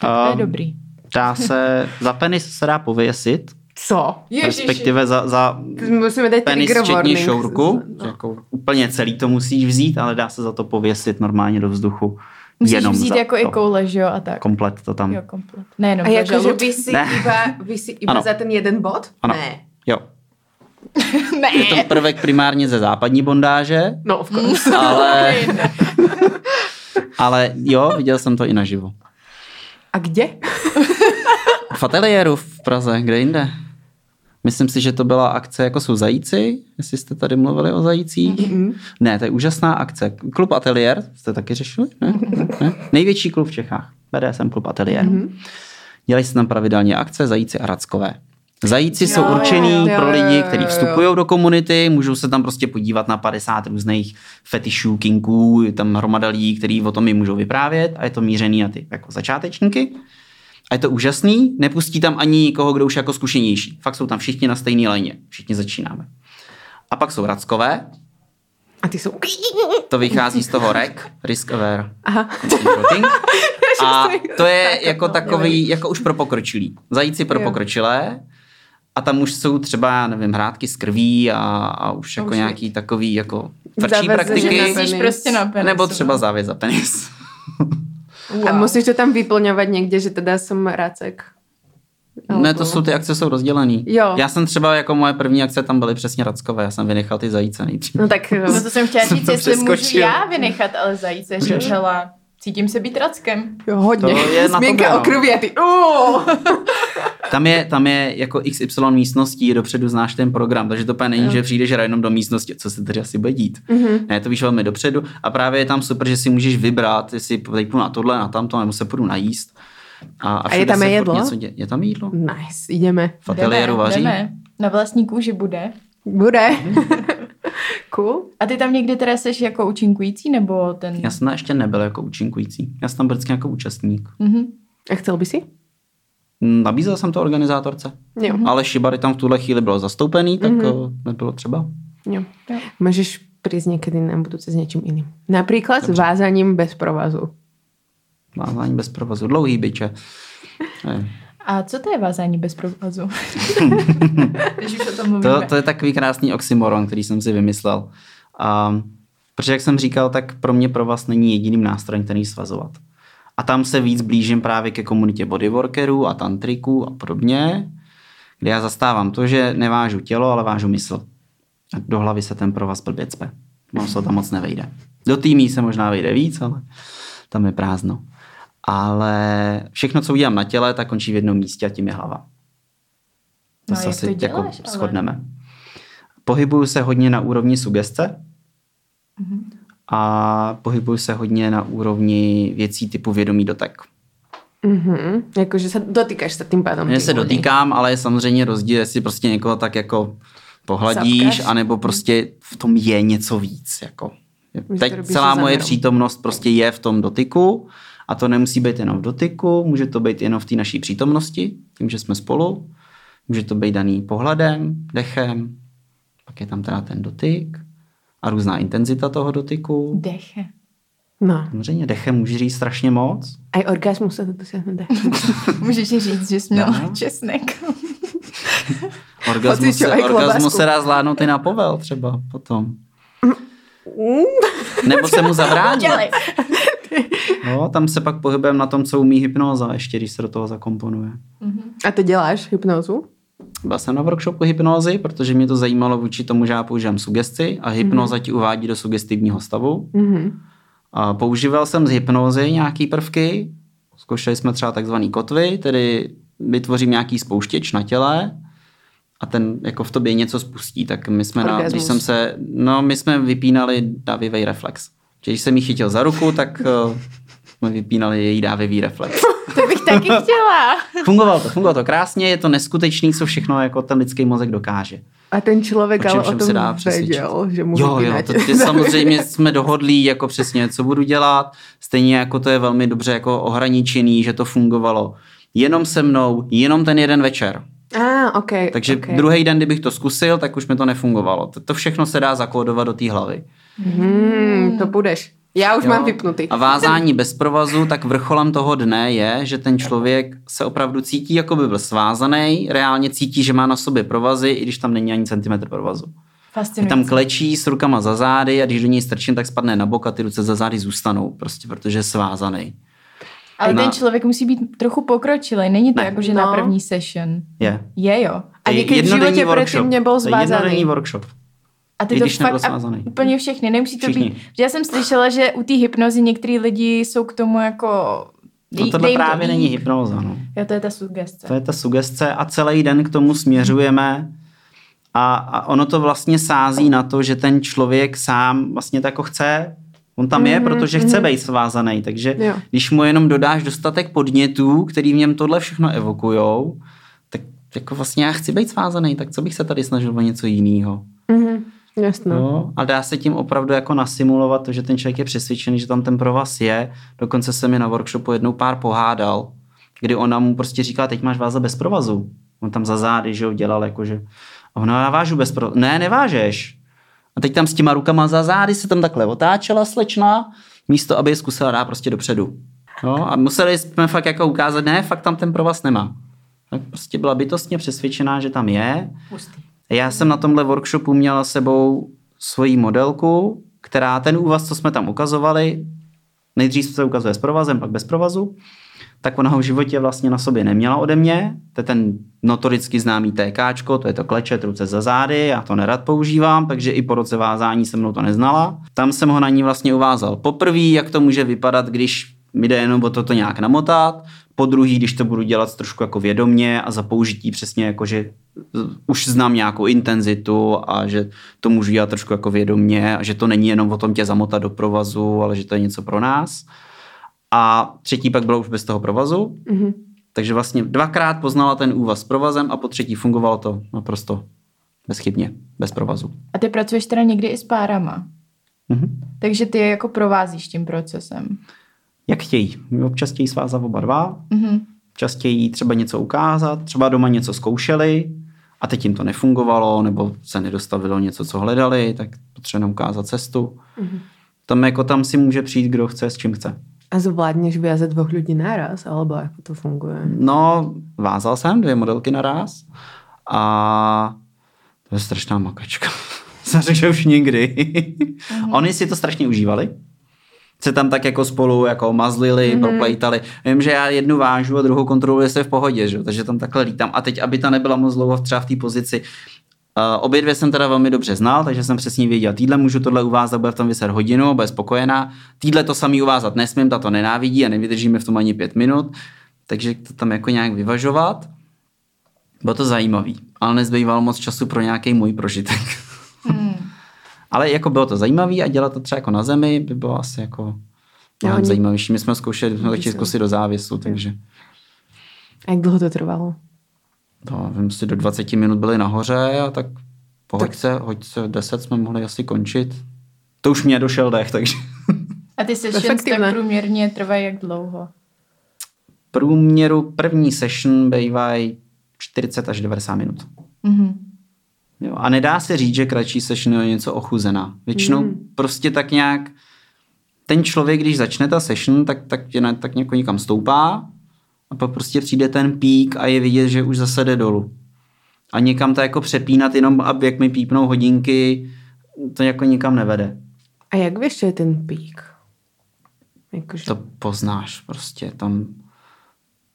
Tak to je Um, dobrý. Dá se, za penis se dá pověsit, Co? Respektive za, za Musíme dát penis včetně šourku. No. Jako úplně celý to musíš vzít, ale dá se za to pověsit normálně do vzduchu. Musíš jenom vzít za jako to. i koule, že jo, a tak. Komplet to tam. Jo, komplet. Nejenom A jakože žalud. vy si Ne. iba, vy si iba Ano. za ten jeden bod? Ano. Ne. Jo. Ne. Je to prvek primárně ze západní bondáže, No, of course. ale, ale jo, viděl jsem to i naživo. A kde? V ateliéru v Praze, kde jinde? Myslím si, že to byla akce jako jsou zajíci, jestli jste tady mluvili o zajících. Mm-mm. Ne, to je úžasná akce. Klub Ateliér, jste taky řešili? Ne? ne? Největší klub v Čechách. BDSM klub Ateliér. Mm-hmm. Dělají se tam pravidelně akce Zajíci a Rackové. Zajíci Jo, jsou určený jo, pro jo, lidi, jo, kteří vstupují do komunity, můžou se tam prostě podívat na 50 různých fetišů, kinků, je tam hromada lidí, kteří o tom jim můžou vyprávět a je to mířený na ty jako začátečníky. A je to úžasný, nepustí tam ani nikoho, kdo už je jako zkušenější. Fakt jsou tam všichni na stejné léně. Všichni začínáme. A pak jsou rackové, A ty jsou... to vychází z toho REC, Risk Aware Aha. A to je jako no, takový, jako už pro pokročilý. Zajíci pro pokročilé. A tam už jsou třeba, já nevím, hrátky s krví a, a už jako už je- nějaký takový jako tvrdší že praktiky. na Myslíš penis. prostě na penis. Nebo třeba závěs za penis. A musíš to tam vyplňovat někde, že teda jsem racek. Ne, to jsou ty akce jsou rozdělený. Jo. Já jsem třeba jako moje první akce tam byly přesně rackové, já jsem vynechal ty zajíce nejdřív. No tak... No to jsem chtěla říct, jestli můžu já vynechat, ale zajíce, že hele, cítím se být rackem. Jo, hodně. To je na Změnka o no. krvi a ty... Tam je, tam je jako XY místností, dopředu znáš ten program, takže to úplně není, Jo. že přijdeš jenom do místnosti, co se tady asi bude dít. Mhm. Ne, to víš velmi dopředu a právě je tam super, že si můžeš vybrat, jestli teď půjdu na tohle, na tamto, nebo se půjdu najíst. A, a, A je tam furt jedlo? Něco dě... Je tam jídlo? Nice, jdeme. V ateliéru Jdeme, vaří? jdeme. Na vlastní kůži bude. Bude. cool. A ty tam někdy teda seš jako účinkující, nebo ten... Já jsem ještě nebyl jako účinkující. Já jsem tam byl vždycky jako účastník. Mhm. A chcel by si? Nabízel jsem to organizátorce, Jo. ale Shibari tam v tuhle chvíli bylo zastoupený, tak Mhm. mm-hmm. nebylo třeba. jo. Jo. Můžeš prísť někdy na budúce s něčím jiným. Například s Dobře. vázaním bez provazu. Vázání bez provazu, dlouhý byče. Ne. A co to je vázání bez provazu? Když už o tom To, mluvíme. to je takový krásný oxymoron, který jsem si vymyslel. A, protože jak jsem říkal, tak pro mě pro vás není jediným nástrojem, který svazovat. A tam se víc blížím právě ke komunitě bodyworkerů a tantriků a podobně, kde já zastávám to, že nevážu tělo, ale vážu mysl. A do hlavy se ten pro vás blbě cpe. Ono se tam moc nevejde. Do týmí se možná vejde víc, ale tam je prázdno. Ale všechno, co udělám na těle, tak končí v jednom místě a tím je hlava. To No, se asi jako ale? shodneme. Pohybuju se hodně na úrovni sugestce Mhm. A pohybuju se hodně na úrovni věcí typu vědomý dotek. Mhm. Jakože se dotýkáš se tím pádem. Já se dotýkám, ale je samozřejmě rozdíl, jestli prostě někoho tak jako pohladíš, Zapkaš. anebo prostě v tom je něco víc. Jako. Teď celá moje přítomnost prostě je v tom dotyku a to nemusí být jenom v dotyku, může to být jenom v té naší přítomnosti, tím, že jsme spolu, může to být daný pohledem, dechem, pak je tam teda ten dotyk a různá intenzita toho dotyku. Deche. No. Samozřejmě dechem může říct strašně moc. A i orgasmus se to dosáhne. Můžeš ti říct, že jsi měl No. česnek. Orgasmus, se, orgasmus se dá zvládnout i na povel třeba potom. Nebo se mu zabrání. Dělej. No, tam se pak pohybujeme na tom, co umí hypnóza, ještě když se do toho zakomponuje. A to děláš hypnozu? Byl jsem na workshopu hypnózy, protože mě to zajímalo vůči tomu, že já používám sugesti a hypnoza mm-hmm. ti uvádí do sugestivního stavu. Mhm. A používal jsem z hypnózy nějaký prvky, zkoušeli jsme třeba takzvaný kotvy, tedy vytvořím nějaký spouštěč na těle a ten jako v tobě něco spustí, tak my jsme, na, když jsem se, no my jsme vypínali dávivý reflex. Když jsem ji chytil za ruku, tak jsme vypínali její dávivý reflex. To bych taky chtěla. Fungovalo to, fungovalo to krásně, je to neskutečný, co všechno jako ten lidský mozek dokáže. A ten člověk O čem ale o všem se tom dá věděl, že mu Jo, jo, to, ty samozřejmě jsme dohodlí jako přesně, co budu dělat. Stejně jako to je velmi dobře jako ohraničený, že to fungovalo jenom se mnou, jenom ten jeden večer. Ah, ok. Takže okay. druhý den, kdybych to zkusil, tak už mi to nefungovalo. To, to všechno se dá zakódovat do té hlavy. Hmm, to budeš. Já už Jo. mám vypnutý. A vázání bez provazu, tak vrcholem toho dne je, že ten člověk se opravdu cítí, jako by byl svázaný, reálně cítí, že má na sobě provazy, i když tam není ani centimetr provazu. Je Fascinující. tam klečí s rukama za zády a když do něj strčím, tak spadne na bok a ty ruce za zády zůstanou, prostě protože je svázaný. Ale Na- ten člověk musí být trochu pokročilej. Není to Ne. jako, že na No. první session. Je. Je jo. A někdy v životě workshop. předtím nebyl To je zvázaný. jednodenní workshop. A ty I to fakt a úplně všechny. Nemusí to Všichni. být. Já jsem slyšela, že u té hypnozy některý lidi jsou k tomu jako... No tohle to právě líp. není hypnóza. No. Jo, to je ta sugestce. To je ta sugestce a celý den k tomu směřujeme a, a ono to vlastně sází na to, že ten člověk sám vlastně tak jako chce, on tam je, protože chce být svázaný, takže Jo. když mu jenom dodáš dostatek podnětů, který v něm tohle všechno evokujou, tak jako vlastně já chci být svázaný, tak co bych se tady snažil o něco jiného. Mhm, jasno. No, a dá se tím opravdu jako nasimulovat to, že ten člověk je přesvědčený, že tam ten provaz je. Dokonce se mi na workshopu jednou pár pohádal, kdy ona mu prostě říká, teď máš váza bez provazu. On tam za zády, že jo, dělal jakože. A ona, já vážu bez provazu. Ne, nevážeš. A teď tam s těma rukama za zády se tam takhle otáčela slečna, místo, aby je zkusila dát prostě dopředu. No, a museli jsme fakt jako ukázat, ne, fakt tam ten provaz nemá. Tak prostě byla bytostně přesvědčená, že tam je. Hustý. Já jsem na tomhle workshopu měla sebou svoji modelku, která ten úvaz, co jsme tam ukazovali, nejdřív se ukazuje s provazem, pak bez provazu, tak ona ho v životě vlastně na sobě neměla ode mě. To je ten notoricky známý TKčko, to je to klečet ruce za zády, já to nerad používám, takže i po roce vázání se mnou to neznala. Tam jsem ho na ní vlastně uvázal poprvé, jak to může vypadat, když mi jde jenom o to, to nějak namotat, po druhý, když to budu dělat trošku jako vědomně a za použití přesně jako, že už znám nějakou intenzitu a že to můžu dělat trošku jako vědomně a že to není jenom o tom tě zamotat do provazu, ale že to je něco pro nás. A třetí pak bylo už bez toho provazu, Mhm. takže vlastně dvakrát poznala ten úvaz s provazem a po třetí fungovalo to naprosto bezchybně, bez provazu. A ty pracuješ teda někdy i s párama. Mhm. Takže ty je jako provázíš tím procesem. Jak chtějí. Občas chtějí svázat oba dva, Mhm. občas chtějí třeba něco ukázat, třeba doma něco zkoušeli a teď jim to nefungovalo, nebo se nedostavilo něco, co hledali, tak potřebujeme ukázat cestu. Mhm. Tam jako tam si může přijít, kdo chce, s čím chce. A zvládneš viazať dvoch ľudí naraz, alebo ako to funguje? No, vázal jsem dvě modelky naraz a to je strašná makačka. jsem řekl, že už nikdy. Oni si to strašně užívali. Se tam tak jako spolu jako mazlili, mm-hmm. proplejtali. Vím, že já jednu vážu a druhou kontroluji, je v pohodě, že? takže tam takhle lítám. A teď, aby ta nebyla moc dlouho třeba v té pozici, Uh, obě dvě jsem teda velmi dobře znal, takže jsem přesně věděl, týdle můžu tohle uvázat, bude v tom vyset hodinu, bude spokojená. Týdle to samý uvázat nesmím, ta to nenávidí a nevydržíme v tom ani pět minut, takže to tam jako nějak vyvažovat. Bylo to zajímavý, ale nezbývalo moc času pro nějaký můj prožitek. Hmm. Ale jako bylo to zajímavý a dělat to třeba jako na zemi by bylo asi jako oni- zajímavější. My jsme zkoušeli, jsme Může chtěli se- zkusit do závěsu, takže A jak dlho to trvalo? to, vím si, do 20 minut byli nahoře a tak po hoďce, hoďce 10 jsme mohli asi končit. To už mě došel dech, takže A ty sessions tak průměrně trvají jak dlouho? průměru první session bývají 40 až 90 minut. Mhm. Jo, a nedá se říct, že kratší session je něco ochuzená. Většinou Mm. prostě tak nějak ten člověk, když začne ta session, tak, tak, je, tak jako někam stoupá a pak prostě přijde ten pík a je vidět, že už zase jde dolů. A někam to jako přepínat jenom, aby jak mi pípnou hodinky, to jako nikam nevede. A jak vieš, čo je ten pík? Jakože... To poznáš prostě tam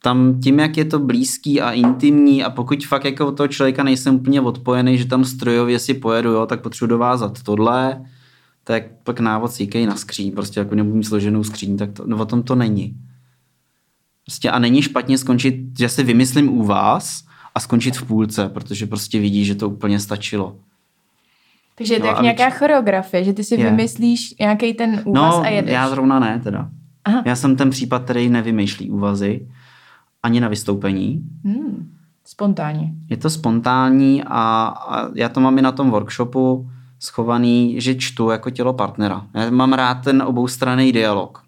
tam tím, jak je to blízký a intimní a pokud fakt jako toho člověka nejsem úplně odpojený, že tam strojově si pojedu, jo, tak potřebuji dovázat tohle, tak pak návod síkej na skříň, prostě jako nebudu mít složenou skříň, tak to, no, o tom to není. Prostě a není špatně skončit, že si vymyslím u vás a skončit v půlce, protože prostě vidí, že to úplně stačilo. Takže je to No jak nějaká větši- choreografie, že ty si Je. vymyslíš nějaký ten úvaz No, a jedeš. já zrovna ne teda. Aha. Já jsem ten případ, který nevymýšlí úvazy, ani na vystoupení. Hmm. Spontánně. Je to spontánní a, a já to mám i na tom workshopu schovaný, že čtu jako tělo partnera. Já mám rád ten oboustranný dialog.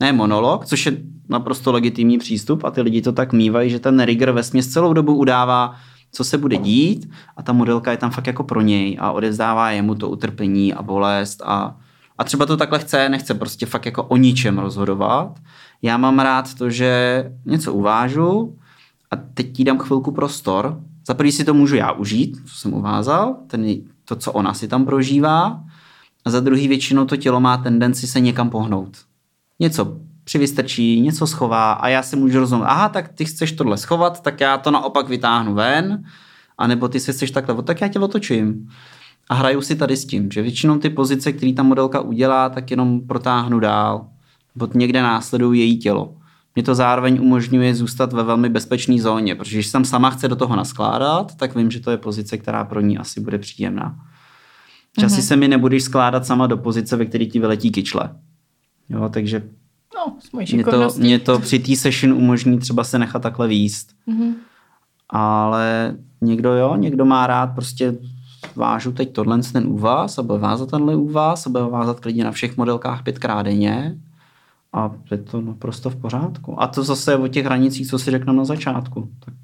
Ne monolog, což je naprosto legitimní přístup a ty lidi to tak mývají, že ten rigger ve celou dobu udává, co se bude dít a ta modelka je tam fakt jako pro něj a odevzdává jemu to utrpení a bolest a a třeba to takhle chce, nechce prostě fakt jako o ničem rozhodovat. Já mám rád to, že něco uvážu a teď ti dám chvilku prostor. Za prvý si to můžu já užít, co jsem uvázal, ten, to, co ona si tam prožívá. A za druhý většinou to tělo má tendenci se někam pohnout. Něco přivystrčí, něco schová a já si můžu rozumět, aha, tak ty chceš tohle schovat, tak já to naopak vytáhnu ven, anebo ty se chceš takhle, tak já tě otočím. A hraju si tady s tím, že většinou ty pozice, které ta modelka udělá, tak jenom protáhnu dál, nebo někde následují její tělo. Mě to zároveň umožňuje zůstat ve velmi bezpečné zóně, protože když jsem sama chce do toho naskládat, tak vím, že to je pozice, která pro ní asi bude příjemná. Časy mm-hmm. se mi nebudeš skládat sama do pozice, ve které ti vyletí kyčle. Jo, takže no, mě, to, mě to při té session umožní třeba se nechat takhle výst. Mm-hmm. Ale někdo jo, někdo má rád prostě vážu teď tohle ten úvaz a bude vázat tenhle úvaz a bude vázat klidně na všech modelkách pětkrát denně a je to naprosto v pořádku. A to zase je o těch hranicích, co si řeknu na začátku. Tak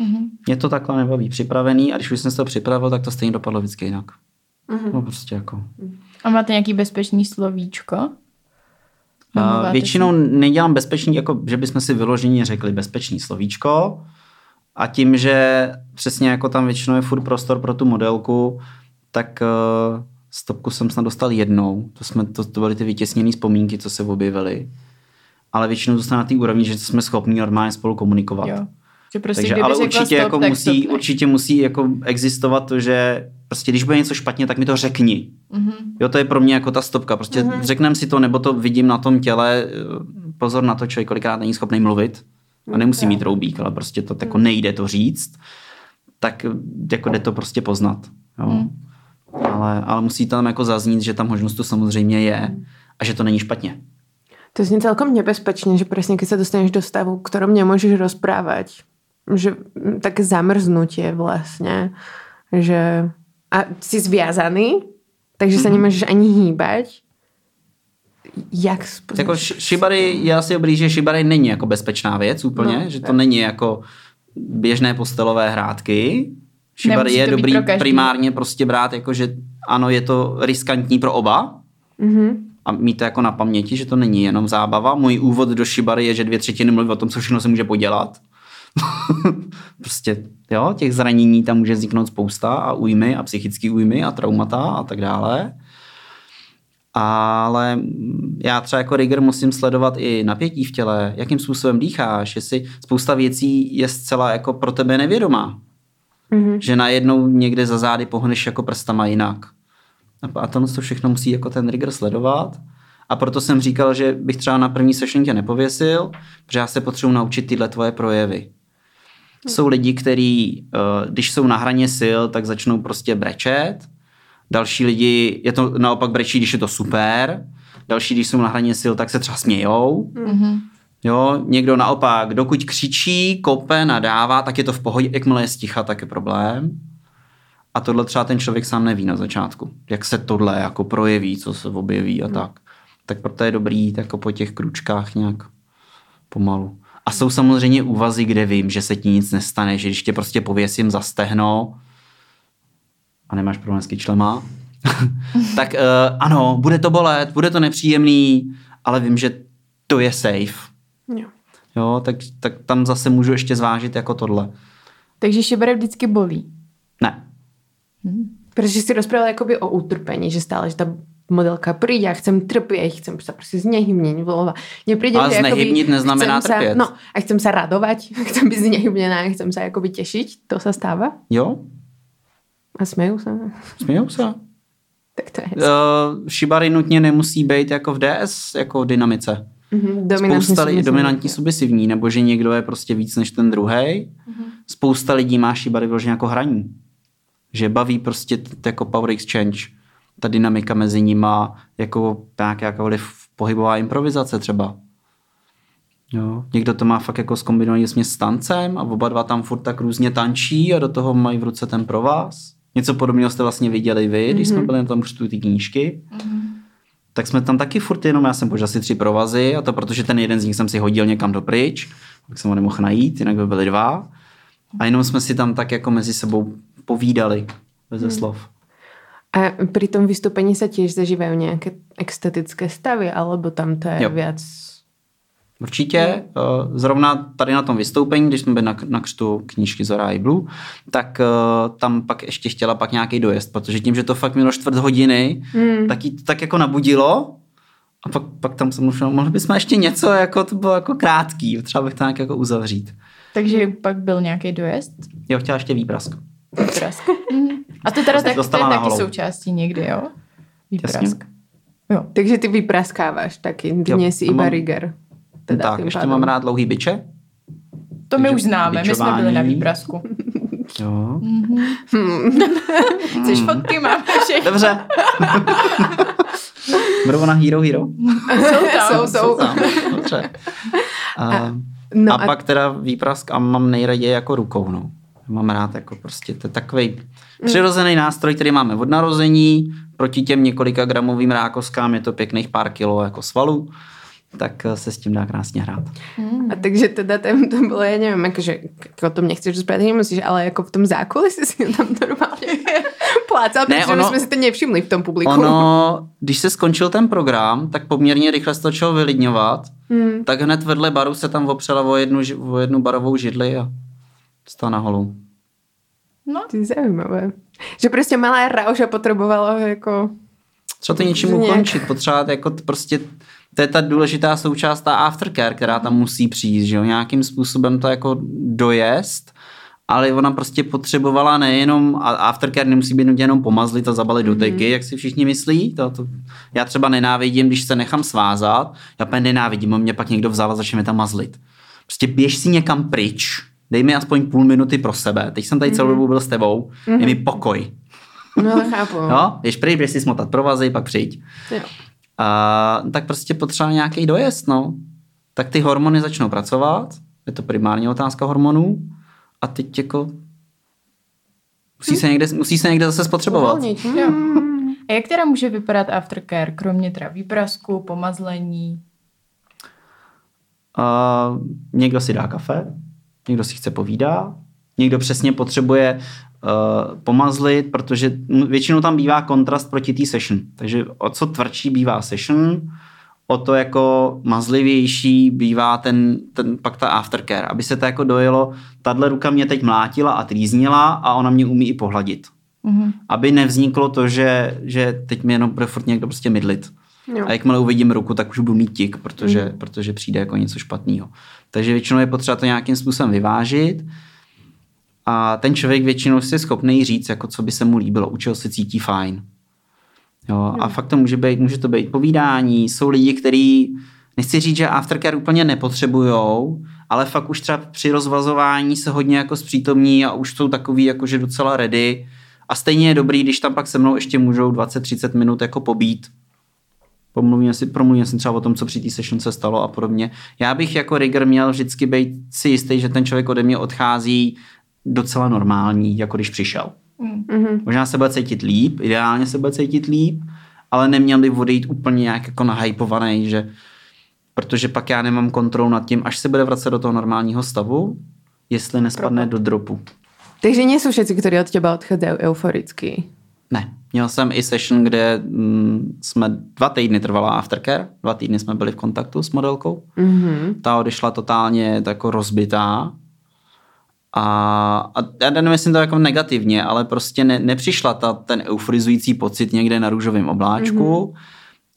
mm-hmm. Mě to takhle nebaví připravený a když už jsem se to připravil, tak to stejně dopadlo vždycky jinak. Mm-hmm. No prostě jako. A máte nějaký bezpečný slovíčko? Většinou si? nedělám bezpečný, jako že bychom si vyloženě řekli bezpečný slovíčko, a tím, že přesně jako tam většinou je furt prostor pro tu modelku, tak uh, stopku jsem snad dostal jednou. To, jsme, to, to byly ty vytěsněné vzpomínky, co se objevily. Ale většinou zůstane na té úrovni, že jsme schopni normálně spolu komunikovat. Jo. Že prostě, Takže, ale určitě, stop, jako musí, stop, určitě musí jako existovat to, že prostě když bude něco špatně, tak mi to řekni. Mm-hmm. Jo, to je pro mě jako ta stopka. Prostě mm-hmm. řeknem si to, nebo to vidím na tom těle. Pozor na to, člověk kolikrát není schopný mluvit a nemusí mít roubík, ale prostě to jako nejde to říct, tak jako jde to prostě poznat. Jo. Hmm. Ale, ale musí tam jako zaznít, že ta možnost tu samozřejmě je a že to není špatně. To zní celkom nebezpečně, že přesně když se dostaneš do stavu, ktorom nemůžeš rozprávat, že tak zamrznutie vlastně, že a jsi zviazaný, takže se mm-hmm. nemůžeš ani hýbať jak Jako šibary, je asi dobrý, že šibary není jako bezpečná věc úplně, no, že to tak. není jako běžné postelové hrádky. Šibary je dobrý primárně prostě brát jako, že ano, je to riskantní pro oba, mm-hmm. a mít to jako na paměti, že to není jenom zábava. Můj úvod do šibary je, že dvě třetiny mluví o tom, co všechno se může podělat. prostě, jo, těch zranění tam může vzniknout spousta a újmy a psychické újmy a traumata a tak dále ale já třeba jako rigger musím sledovat i napětí v těle, jakým způsobem dýcháš, jestli spousta věcí je zcela jako pro tebe nevědomá. Mm-hmm. Že najednou někde za zády pohneš jako prstama jinak. A to všechno musí jako ten rigger sledovat. A proto jsem říkal, že bych třeba na první session tě nepověsil, protože já se potřebuji naučit tyhle tvoje projevy. Jsou lidi, kteří, eh, když jsou na hraně sil, tak začnou prostě brečet, Další lidi, je to naopak brečí, když je to super. Další, když jsou na hraně sil, tak se třeba smějou. Mm-hmm. Jo, někdo naopak, dokud křičí, kope, nadává, tak je to v pohodě. Jakmile je sticha, tak je problém. A tohle třeba ten člověk sám neví na začátku. Jak se tohle jako projeví, co se objeví a mm. tak. Tak proto je dobrý jako po těch kručkách nějak pomalu. A jsou samozřejmě úvazy, kde vím, že se ti nic nestane, že když tě prostě pověsím za stehno, a nemáš problém s kyčlema, tak uh, ano, bude to bolet, bude to nepříjemný, ale vím, že to je safe. Jo. Jo, tak, tak tam zase můžu ještě zvážit jako tohle. Takže šibere vždycky bolí? Ne. Hmm. Protože si rozprával jakoby o utrpení, že stále, že ta modelka přijde, já chcem trpět, chcem se prostě znehybnění volova. Nepríde, Ale znehybnit neznamená trpět. Sa, no, a chcem se radovat, chcem být znehybněná, chcem se jakoby těšit, to se stává? Jo, a smějou se? Smějou se. tak to je uh, Shibari nutně nemusí být jako v DS, jako v dynamice. Mm-hmm, dominantní Spousta lidí, dominantní submisivní, nebo že někdo je prostě víc než ten druhý. Mm-hmm. Spousta lidí má Shibari vloženě jako hraní. Že baví prostě t- jako power exchange. Ta dynamika mezi nima, jako nějaká pohybová improvizace třeba. Jo. Někdo to má fakt jako zkombinovaný s tancem a oba dva tam furt tak různě tančí a do toho mají v ruce ten provaz. Něco podobného jste vlastně viděli vy, mm-hmm. když jsme mhm. byli na tom křtu ty knížky. Mm-hmm. Tak jsme tam taky furt jenom, já jsem požil asi tři provazy a to protože ten jeden z nich jsem si hodil někam do pryč, tak jsem ho nemohl najít, jinak by byly dva. A jenom jsme si tam tak jako mezi sebou povídali, bez mm. slov. A pri tom vystúpení sa tiež zažívajú nejaké extatické stavy, alebo tam to je Jo. viac... Určitě. Eh, Zrovna tady na tom vystoupení, když jsme byli na, na křtu knížky Zora i Blue, tak eh, tam pak ještě chtěla pak nějaký dojezd, protože tím, že to fakt mělo čtvrt hodiny, Hmm. tak jí to tak jako nabudilo a pak, pak tam jsem už, mohli bychom ještě něco, jako to bylo jako krátký, třeba bych to nějak jako uzavřít. Takže pak byl nějaký dojezd? Jo, chtěla ještě výprask. Výprask. A to teda tak, to dostala je taky součástí někdy, jo? Výprask. Jasně. Jo. Takže ty vypraskáváš taky, dnes si a iba mám- rigger. Teda tak, ještě pádem. mám rád dlouhý byče. To my už známe, my jsme byli na bičování. výprasku. Jo. Chceš fotky? Máme všechno. Dobře. Budou na Hero Hero? Jsou tam. Jsou, jsou. tam. Dobře. A, No a, a- pak teda výprask a mám nejraději jako rukou. No. Mám rád jako prostě, to je takový přirozený nástroj, který máme od narození, proti těm několika gramovým rákoskám je to pěkných pár kilo jako svalů, tak eh, se s tím dá krásně hrát. A takže teda tam to bylo, ja neviem, akože k- o tom nechceš rozprávať, nemusíš, ale ako v tom zákulisí si tam normálne plácal, Ne, protože ono- my jsme si to nevšimli v tom publiku. Ono, když se skončil ten program, tak poměrně rychle se to začalo vylidňovat, Hmm. tak hned vedle baru se tam opřela o jednu, o jednu barovou židli a stala na holu. No, To je zaujímavé. Že prostě malá rauša potřebovalo jako... Třeba to něčím ukončit, potřebovat jako prostě, to je ta důležitá součást, ta aftercare, která tam musí přijít, že jo, nějakým způsobem to jako dojest, ale ona prostě potřebovala nejenom, a aftercare nemusí být nutně jenom pomazlit a zabalit do teky, jak si všichni myslí, to, to, já třeba nenávidím, když se nechám svázat, já úplně nenávidím, a mě pak někdo vzal a začne mě tam mazlit. Prostě běž si někam pryč, dej mi aspoň půl minuty pro sebe, teď jsem tady celou dobu byl s tebou, je mi pokoj. No chápu. Jo, běž pryč, běž si smotat provazy, pak přijď. Jo. A, tak prostě potřeba nějaký dojezd, no. Tak ty hormony začnou pracovat, je to primární otázka hormonů, a teď jako musí se někde, musí se někde zase spotřebovat. Uvolnit. Hmm. A jak teda může vypadat aftercare, kromě teda výprasku, pomazlení? A někdo si dá kafe, někdo si chce povídat, někdo přesně potřebuje uh, pomazlit, protože většinou tam bývá kontrast proti té session. Takže o co tvrdší bývá session, o to jako mazlivější bývá ten, ten pak ta aftercare, aby se to jako dojelo, tahle ruka mě teď mlátila a trýznila a ona mě umí i pohladit. Mhm. Aby nevzniklo to, že, že teď mě jenom bude furt někdo prostě mydlit. Jo. A jakmile uvidím ruku, tak už budu mít tik, protože, mm. protože přijde jako něco špatného. Takže většinou je potřeba to nějakým způsobem vyvážit a ten člověk většinou si je schopný říct, jako co by se mu líbilo. Učil se cítí fajn. Jo, a fakt to může být, může to být povídání. Jsou lidi, kteří, nechci říct, že aftercare úplně nepotřebujou, ale fakt už třeba při rozvazování se hodně jako zpřítomní a už jsou takový jakože docela ready. A stejně je dobrý, když tam pak se mnou ještě můžou 20-30 minut jako pobít. Pomluvíme si, promluvíme si třeba o tom, co při té session se stalo a podobně. Já bych jako rigger měl vždycky být si jistý, že ten člověk ode mě odchází docela normální, jako když přišel. Mhm. Možná se bude cítit líp, ideálně se bude cítit líp, ale neměl by odejít úplně nějak jako nahypovaný, že protože pak já nemám kontrolu nad tím, až se bude vracet do toho normálního stavu, jestli nespadne do dropu. Takže nie sú všetci, ktorí od teba odchádzajú euforicky. Ne. Měl jsem i session, kde mm, jsme dva týdny trvala aftercare, dva týdny jsme byli v kontaktu s modelkou. Mhm. Ta odešla totálně jako rozbitá. A, a já nemyslím to jako negativně, ale prostě ne, nepřišla ta, ten euforizující pocit někde na růžovém obláčku, mm-hmm.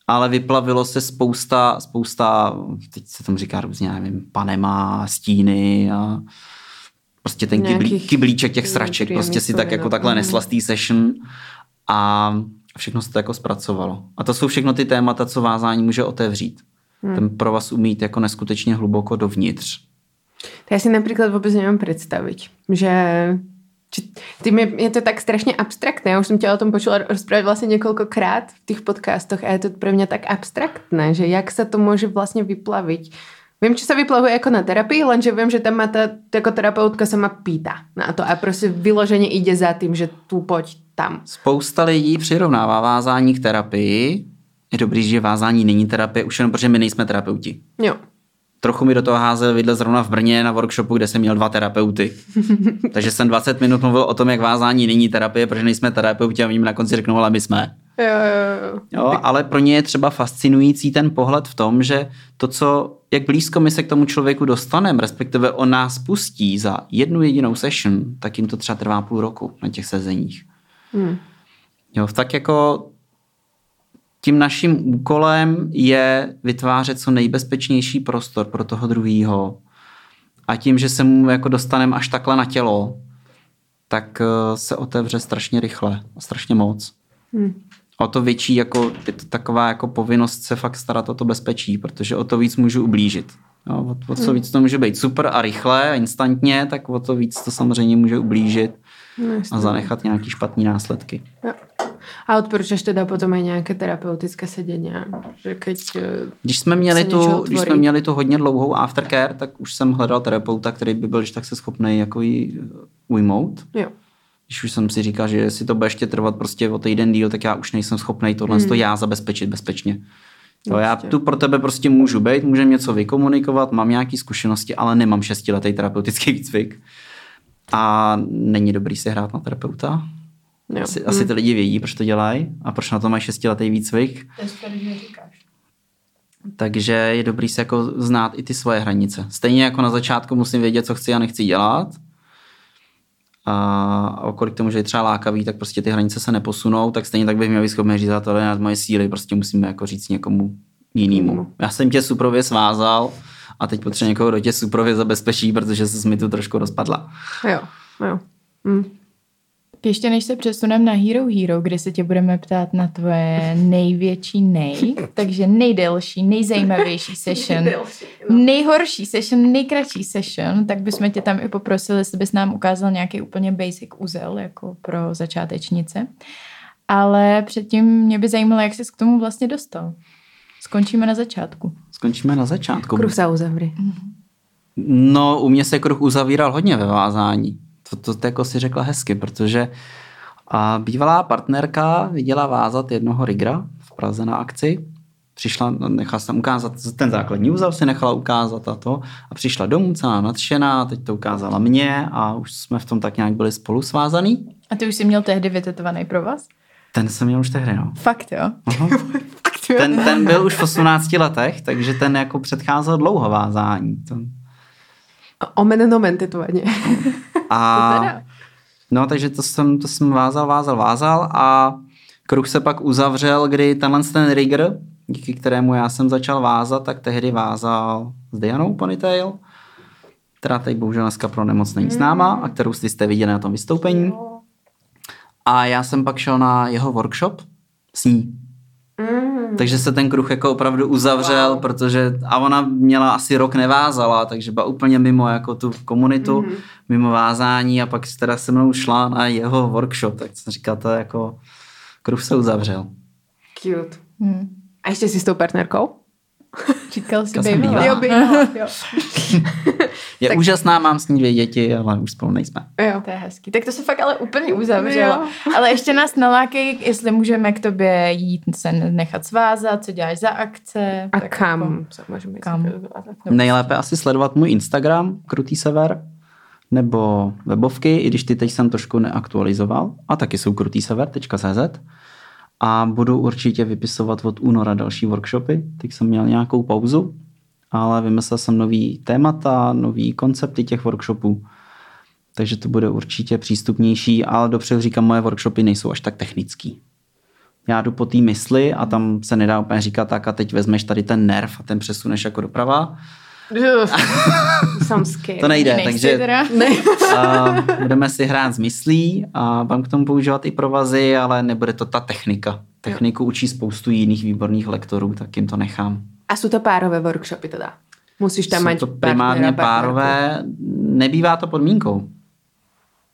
ale vyplavilo se spousta, spousta, teď se tomu říká různě, já nevím, panema, stíny a prostě ten kyblí, kyblíček těch sraček, prostě si tak jako takhle Mhm. nesla z té session a všechno se to jako zpracovalo. A to jsou všechno ty témata, co vázání může otevřít. Hmm. Ten pro vás umít jako neskutečně hluboko dovnitř. To ja si napríklad vôbec neviem predstaviť, že či, tým je, je to tak strašne abstraktné. Ja už som ťa o tom počula rozprávať vlastne niekoľkokrát v tých podcastoch a je to pre mňa tak abstraktné, že jak sa to môže vlastne vyplaviť. Viem, čo sa vyplavuje ako na terapii, lenže viem, že tam ma tá ako terapeutka sa ma pýta na to a prostě vyloženie ide za tým, že tu poď tam. Spousta lidí přirovnává vázání k terapii. Je dobrý, že vázání není terapie, už jenom protože my nejsme terapeuti. Jo. Trochu mi do toho házel vidle zrovna v Brně na workshopu, kde jsem měl dva terapeuty. Takže jsem 20 minut mluvil o tom, jak vázání není terapie, protože nejsme terapeuti a oni mi na konci řeknou, ale my jsme. Jo, jo, jo. Jo, ale pro ně je třeba fascinující ten pohled v tom, že to, co, jak blízko my se k tomu člověku dostaneme, respektive on nás pustí za jednu jedinou session, tak jim to třeba trvá půl roku na těch sezeních. Hmm. Jo, tak jako tím naším úkolem je vytvářet co nejbezpečnější prostor pro toho druhýho. A tím, že se mu jako dostaneme až takhle na tělo, tak eh, se otevře strašně rychle a strašně moc. Hmm. O to větší jako, je to taková jako povinnost se fakt starat o to bezpečí, protože o to víc můžu ublížit. Jo, o, o co víc to může být super a rychle a instantně, tak o to víc to samozřejmě může ublížit No, a zanechat nějaký špatný následky. Jo. A odporúčaš teda potom aj nejaké terapeutické sedenia? Že keď... eh, Když jsme, měli tu, když jsme měli tu hodně dlouhou aftercare, tak už jsem hledal terapeuta, který by byl když tak se schopný jako jí ujmout. Jo. Když už jsem si říkal, že si to bude ještě trvat prostě o týden díl, tak já už nejsem schopný tohle hmm. to já zabezpečit bezpečně. Jo, já tu pro tebe prostě můžu být, můžeme něco vykomunikovat, mám nějaké zkušenosti, ale nemám šestiletý terapeutický výcvik. A není dobrý si hrát na terapeuta. Jo. Asi, asi ty lidi vědí, proč to dělají a proč na to mají šestiletý výcvik. To je super, že říkáš. Takže je dobrý se jako znát i ty svoje hranice. Stejně jako na začátku musím vědět, co chci a nechci dělat. A okolik to může být třeba lákavý, tak prostě ty hranice se neposunou, tak stejně tak bych měl být schopný říct, to je nad moje síly, prostě musíme jako říct někomu jinému. Já jsem tě suprově svázal a teď potřebuji někoho, kdo tě suprově zabezpečí, protože se mi tu trošku rozpadla. Jo. Jo. Mm. Ještě než se přesuneme na Hero Hero, kde se tě budeme ptát na tvoje největší nej, takže nejdelší, nejzajímavější session, nejhorší session, nejkratší session, tak bychom tě tam i poprosili, jestli bys nám ukázal nějaký úplně basic úzel, jako pro začátečnice. Ale předtím mě by zajímalo, jak jsi k tomu vlastně dostal. Skončíme na začátku. Skončíme na začátku. Kruh sa uzavri. No, u mě se kruh uzavíral hodně ve vázání. To, to, to jako si řekla hezky, protože a bývalá partnerka viděla vázat jednoho rigra v Praze na akci. Přišla, nechala se tam ukázat, ten základní úzel si nechala ukázat a to. A přišla domů celá nadšená, teď to ukázala mě a už jsme v tom tak nějak byli spolu svázaný. A ty už jsi měl tehdy vytetovaný pro vás? Ten jsem měl už tehdy, no. Fakt jo? Fakt jo? Ten, ten byl už v 18 letech, takže ten jako předcházel dlouho vázání. To, Omen nomen tetovanie. A, no, takže to jsem, to jsem vázal, vázal, vázal a kruh se pak uzavřel, kdy tenhle ten rigger, díky kterému já jsem začal vázat, tak tehdy vázal s Dianou Ponytail, která teď bohužel dneska pro nemoc není s náma a kterou jste, jste viděli na tom vystoupení. A já jsem pak šel na jeho workshop s ní. Mm. Takže se ten kruh jako opravdu uzavřel, wow. protože a ona měla asi rok nevázala, takže byla úplně mimo jako tu komunitu, mm. mimo vázání a pak teda se mnou šla na jeho workshop, tak jsem říkal, to jako kruh se uzavřel. Cute. Hm. A ešte si s tou partnerkou? Říkal jsi bývalá. Jo, bývala, jo. Je tak... úžasná, mám s ní dvě děti, ale už spolu nejsme. Jo. To je hezký. Tak to se fakt ale úplně uzavřelo. Jo. Ale ještě nás nalákej, jestli můžeme k tobě jít se nechat svázat, co děláš za akce. A tak kam jako- Kam? ísť? Nejlépe asi sledovat můj Instagram, Krutý sever, nebo webovky, i když ty teď jsem trošku neaktualizoval, a taky jsou krutýsever.cz a budu určitě vypisovat od února další workshopy. Teď jsem měl nějakou pauzu, ale vymyslel jsem nový témata, nový koncepty těch workshopů, takže to bude určitě přístupnější, ale dopředu říkám, moje workshopy nejsou až tak technický. Já jdu po té mysli a tam se nedá úplně říkat tak a teď vezmeš tady ten nerv a ten přesuneš jako doprava. Som scared. To nejde, Nejsi takže teda? Ne. a budeme si hrát s myslí a budeme k tomu používat i provazy, ale nebude to ta technika. Techniku učí spoustu jiných výborných lektorů, tak jim to nechám. A sú to párové workshopy teda? Musíš tam Jsou mať to partnera, primárně partnerku. párové, nebývá to podmínkou.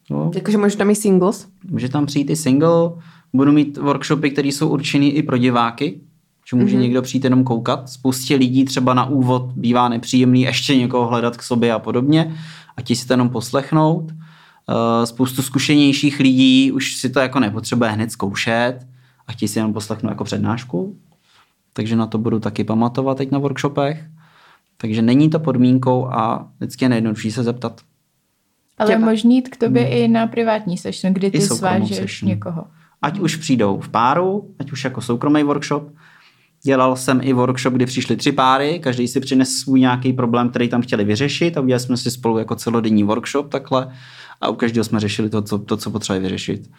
No, Jakože môžeš tam i singles? může tam přijít i single, budu mít workshopy, které jsou určený i pro diváky, že může mm-hmm. někdo přijít jenom koukat. Spoustě lidí třeba na úvod bývá nepříjemný ještě někoho hledat k sobě a podobně a ti si to jenom poslechnout. Uh, spoustu zkušenějších lidí už si to jako nepotřebuje hned zkoušet a chtějí si jenom poslechnout jako přednášku. Takže na to budu taky pamatovat teď na workshopech. Takže není to podmínkou a vždycky je nejjednodušší se zeptat. Ale je Těba. možný jít k tobě i na privátní session, kdy ty svážeš session. někoho. Ať už přijdou v páru, ať už jako soukromý workshop. Dělal jsem i workshop, kdy přišli tři páry, každý si přines svůj nějaký problém, který tam chtěli vyřešit a udělali jsme si spolu jako celodenní workshop takhle a u každého jsme řešili to, co, to, co potřebovali vyřešit.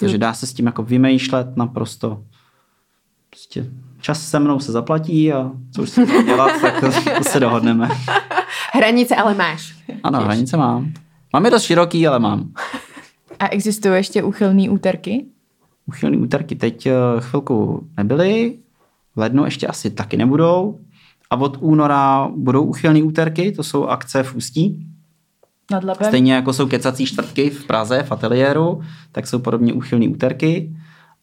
Takže dá se s tím jako vymýšlet naprosto. Prostě čas se mnou se zaplatí a co už se dělat, tak to, se dohodneme. Hranice ale máš. Ano, hranice mám. Mám je dost široký, ale mám. A existují ještě úchylný úterky? Uchylný úterky teď eh, chvilku nebyly, v lednu ještě asi taky nebudou. A od února budou uchylný úterky, to jsou akce v Ústí. Nad Labem? Stejně jako jsou kecací čtvrtky v Praze, v ateliéru, tak jsou podobně uchylný úterky.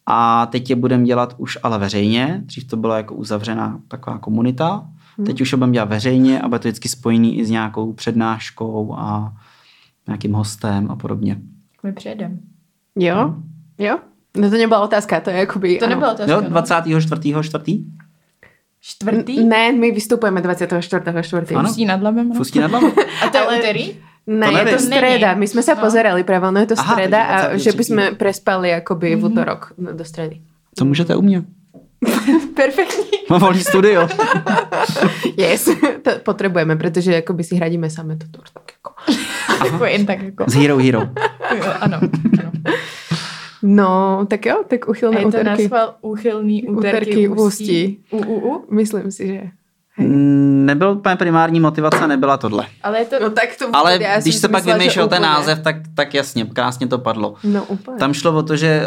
A teď je budeme dělat už ale veřejně. Dřív to byla jako uzavřená taková komunita. Teď už je budeme dělat veřejně a bude to vždycky spojený i s nějakou přednáškou a nějakým hostem a podobně. My přijedem. Jo? Jo? No to nebyla otázka, to je jakoby... To ano. nebylo otázka. Jo, no. 24. čtvrtý? Čtvrtý? Ne, my vystupujeme 24. Ano. Ústí nad Labem? no. Fustí nad Labem. A to je Ale- úterý? Ne, To je to streda. My jsme se No. pozerali práve, no je to Aha, streda a 23. že by sme prespali akoby v útorok no, do stredy. Co můžete u mě? Perfektní. Mám volný studio. Yes, to potrebujeme, pretože akoby si hradíme same to tour. Tak jako. Jako jen tak jako. Z Hero Hero. Jo, ano. ano. No, tak jo, tak A uchylné je to úterky. nazval úchylný úterky, Úterky v ústí. Ústí. U, u, u. Myslím si, že... Mm, Nebyl úplně primární motivace, nebyla tohle. Ale je to... No tak to Ale já když se pak vymýšlel ten název, tak, tak jasně, krásně to padlo. No úplně. Tam šlo o to, že eh,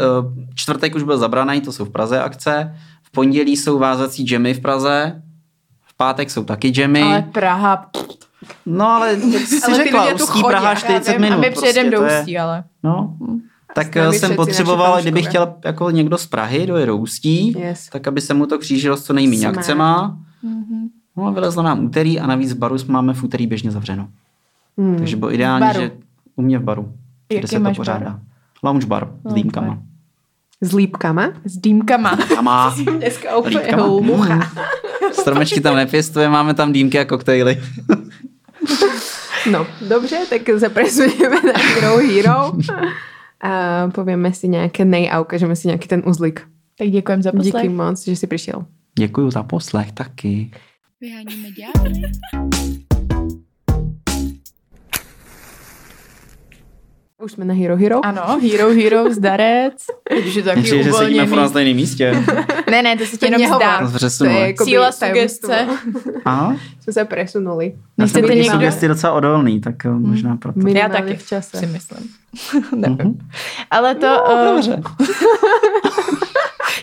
čtvrtek už byl zabraný, to jsou v Praze akce, v pondělí jsou vázací džemy v Praze, v pátek jsou taky džemy. Ale Praha... No ale jak jsi Ale ty řekla, Ústí chodí, Praha já 40 Já vím, minut. A my přijedeme prostě do to je- Ústí, ale... No, tak eh, jsem potřeboval, kdybych chtěl jako někdo z Prahy do Ústí, Yes. tak aby se mu to křížilo s co nejméně akcema. Mhm. No a vylezlo nám úterý a navíc v baru máme v úterý běžně zavřeno. Hmm. Takže bylo ideální, že u mě v baru, kde Jaký se to pořádá. bar? Lounge bar s dýmkama. bar. S lípkama? S dýmkama. A má Dneska úplně hlucha. stromečky tam nepěstuje, máme tam dýmky a koktejly. No, dobře, tak zapresujeme na Hero Hero a povieme si nejaké nej a ukážeme si nejaký ten uzlik. Tak děkujeme za poslech. Díky moc, že si přišel. Děkuju za poslech taky. Vyháníme ďábly. Už jsme na Hero Hero. Ano, Hero Hero, zdarec. Když je to taky Myslím, že sedíme furt na stejném místě. Ne, ne, to se ti jenom zdá. To je jakoby Síla sugestce. Aha. Jsme se presunuli. Já jsem Nechcete někdo- sugesti docela odolný, tak eh, možná proto. My- Já Minimálně taky v čase. si myslím. Nevím. Mhm. Ale to... No, eh, dobře.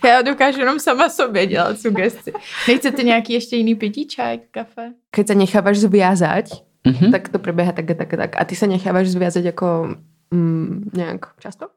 já dokážu jenom sama sobě dělat sugesti. Nechcete nějaký ještě jiný pití, čaj, kafe? Keď sa nechávaš zviazať, Mhm. tak to prebieha tak a tak a tak. A ty sa nechávaš zviazať ako mm, nejak často?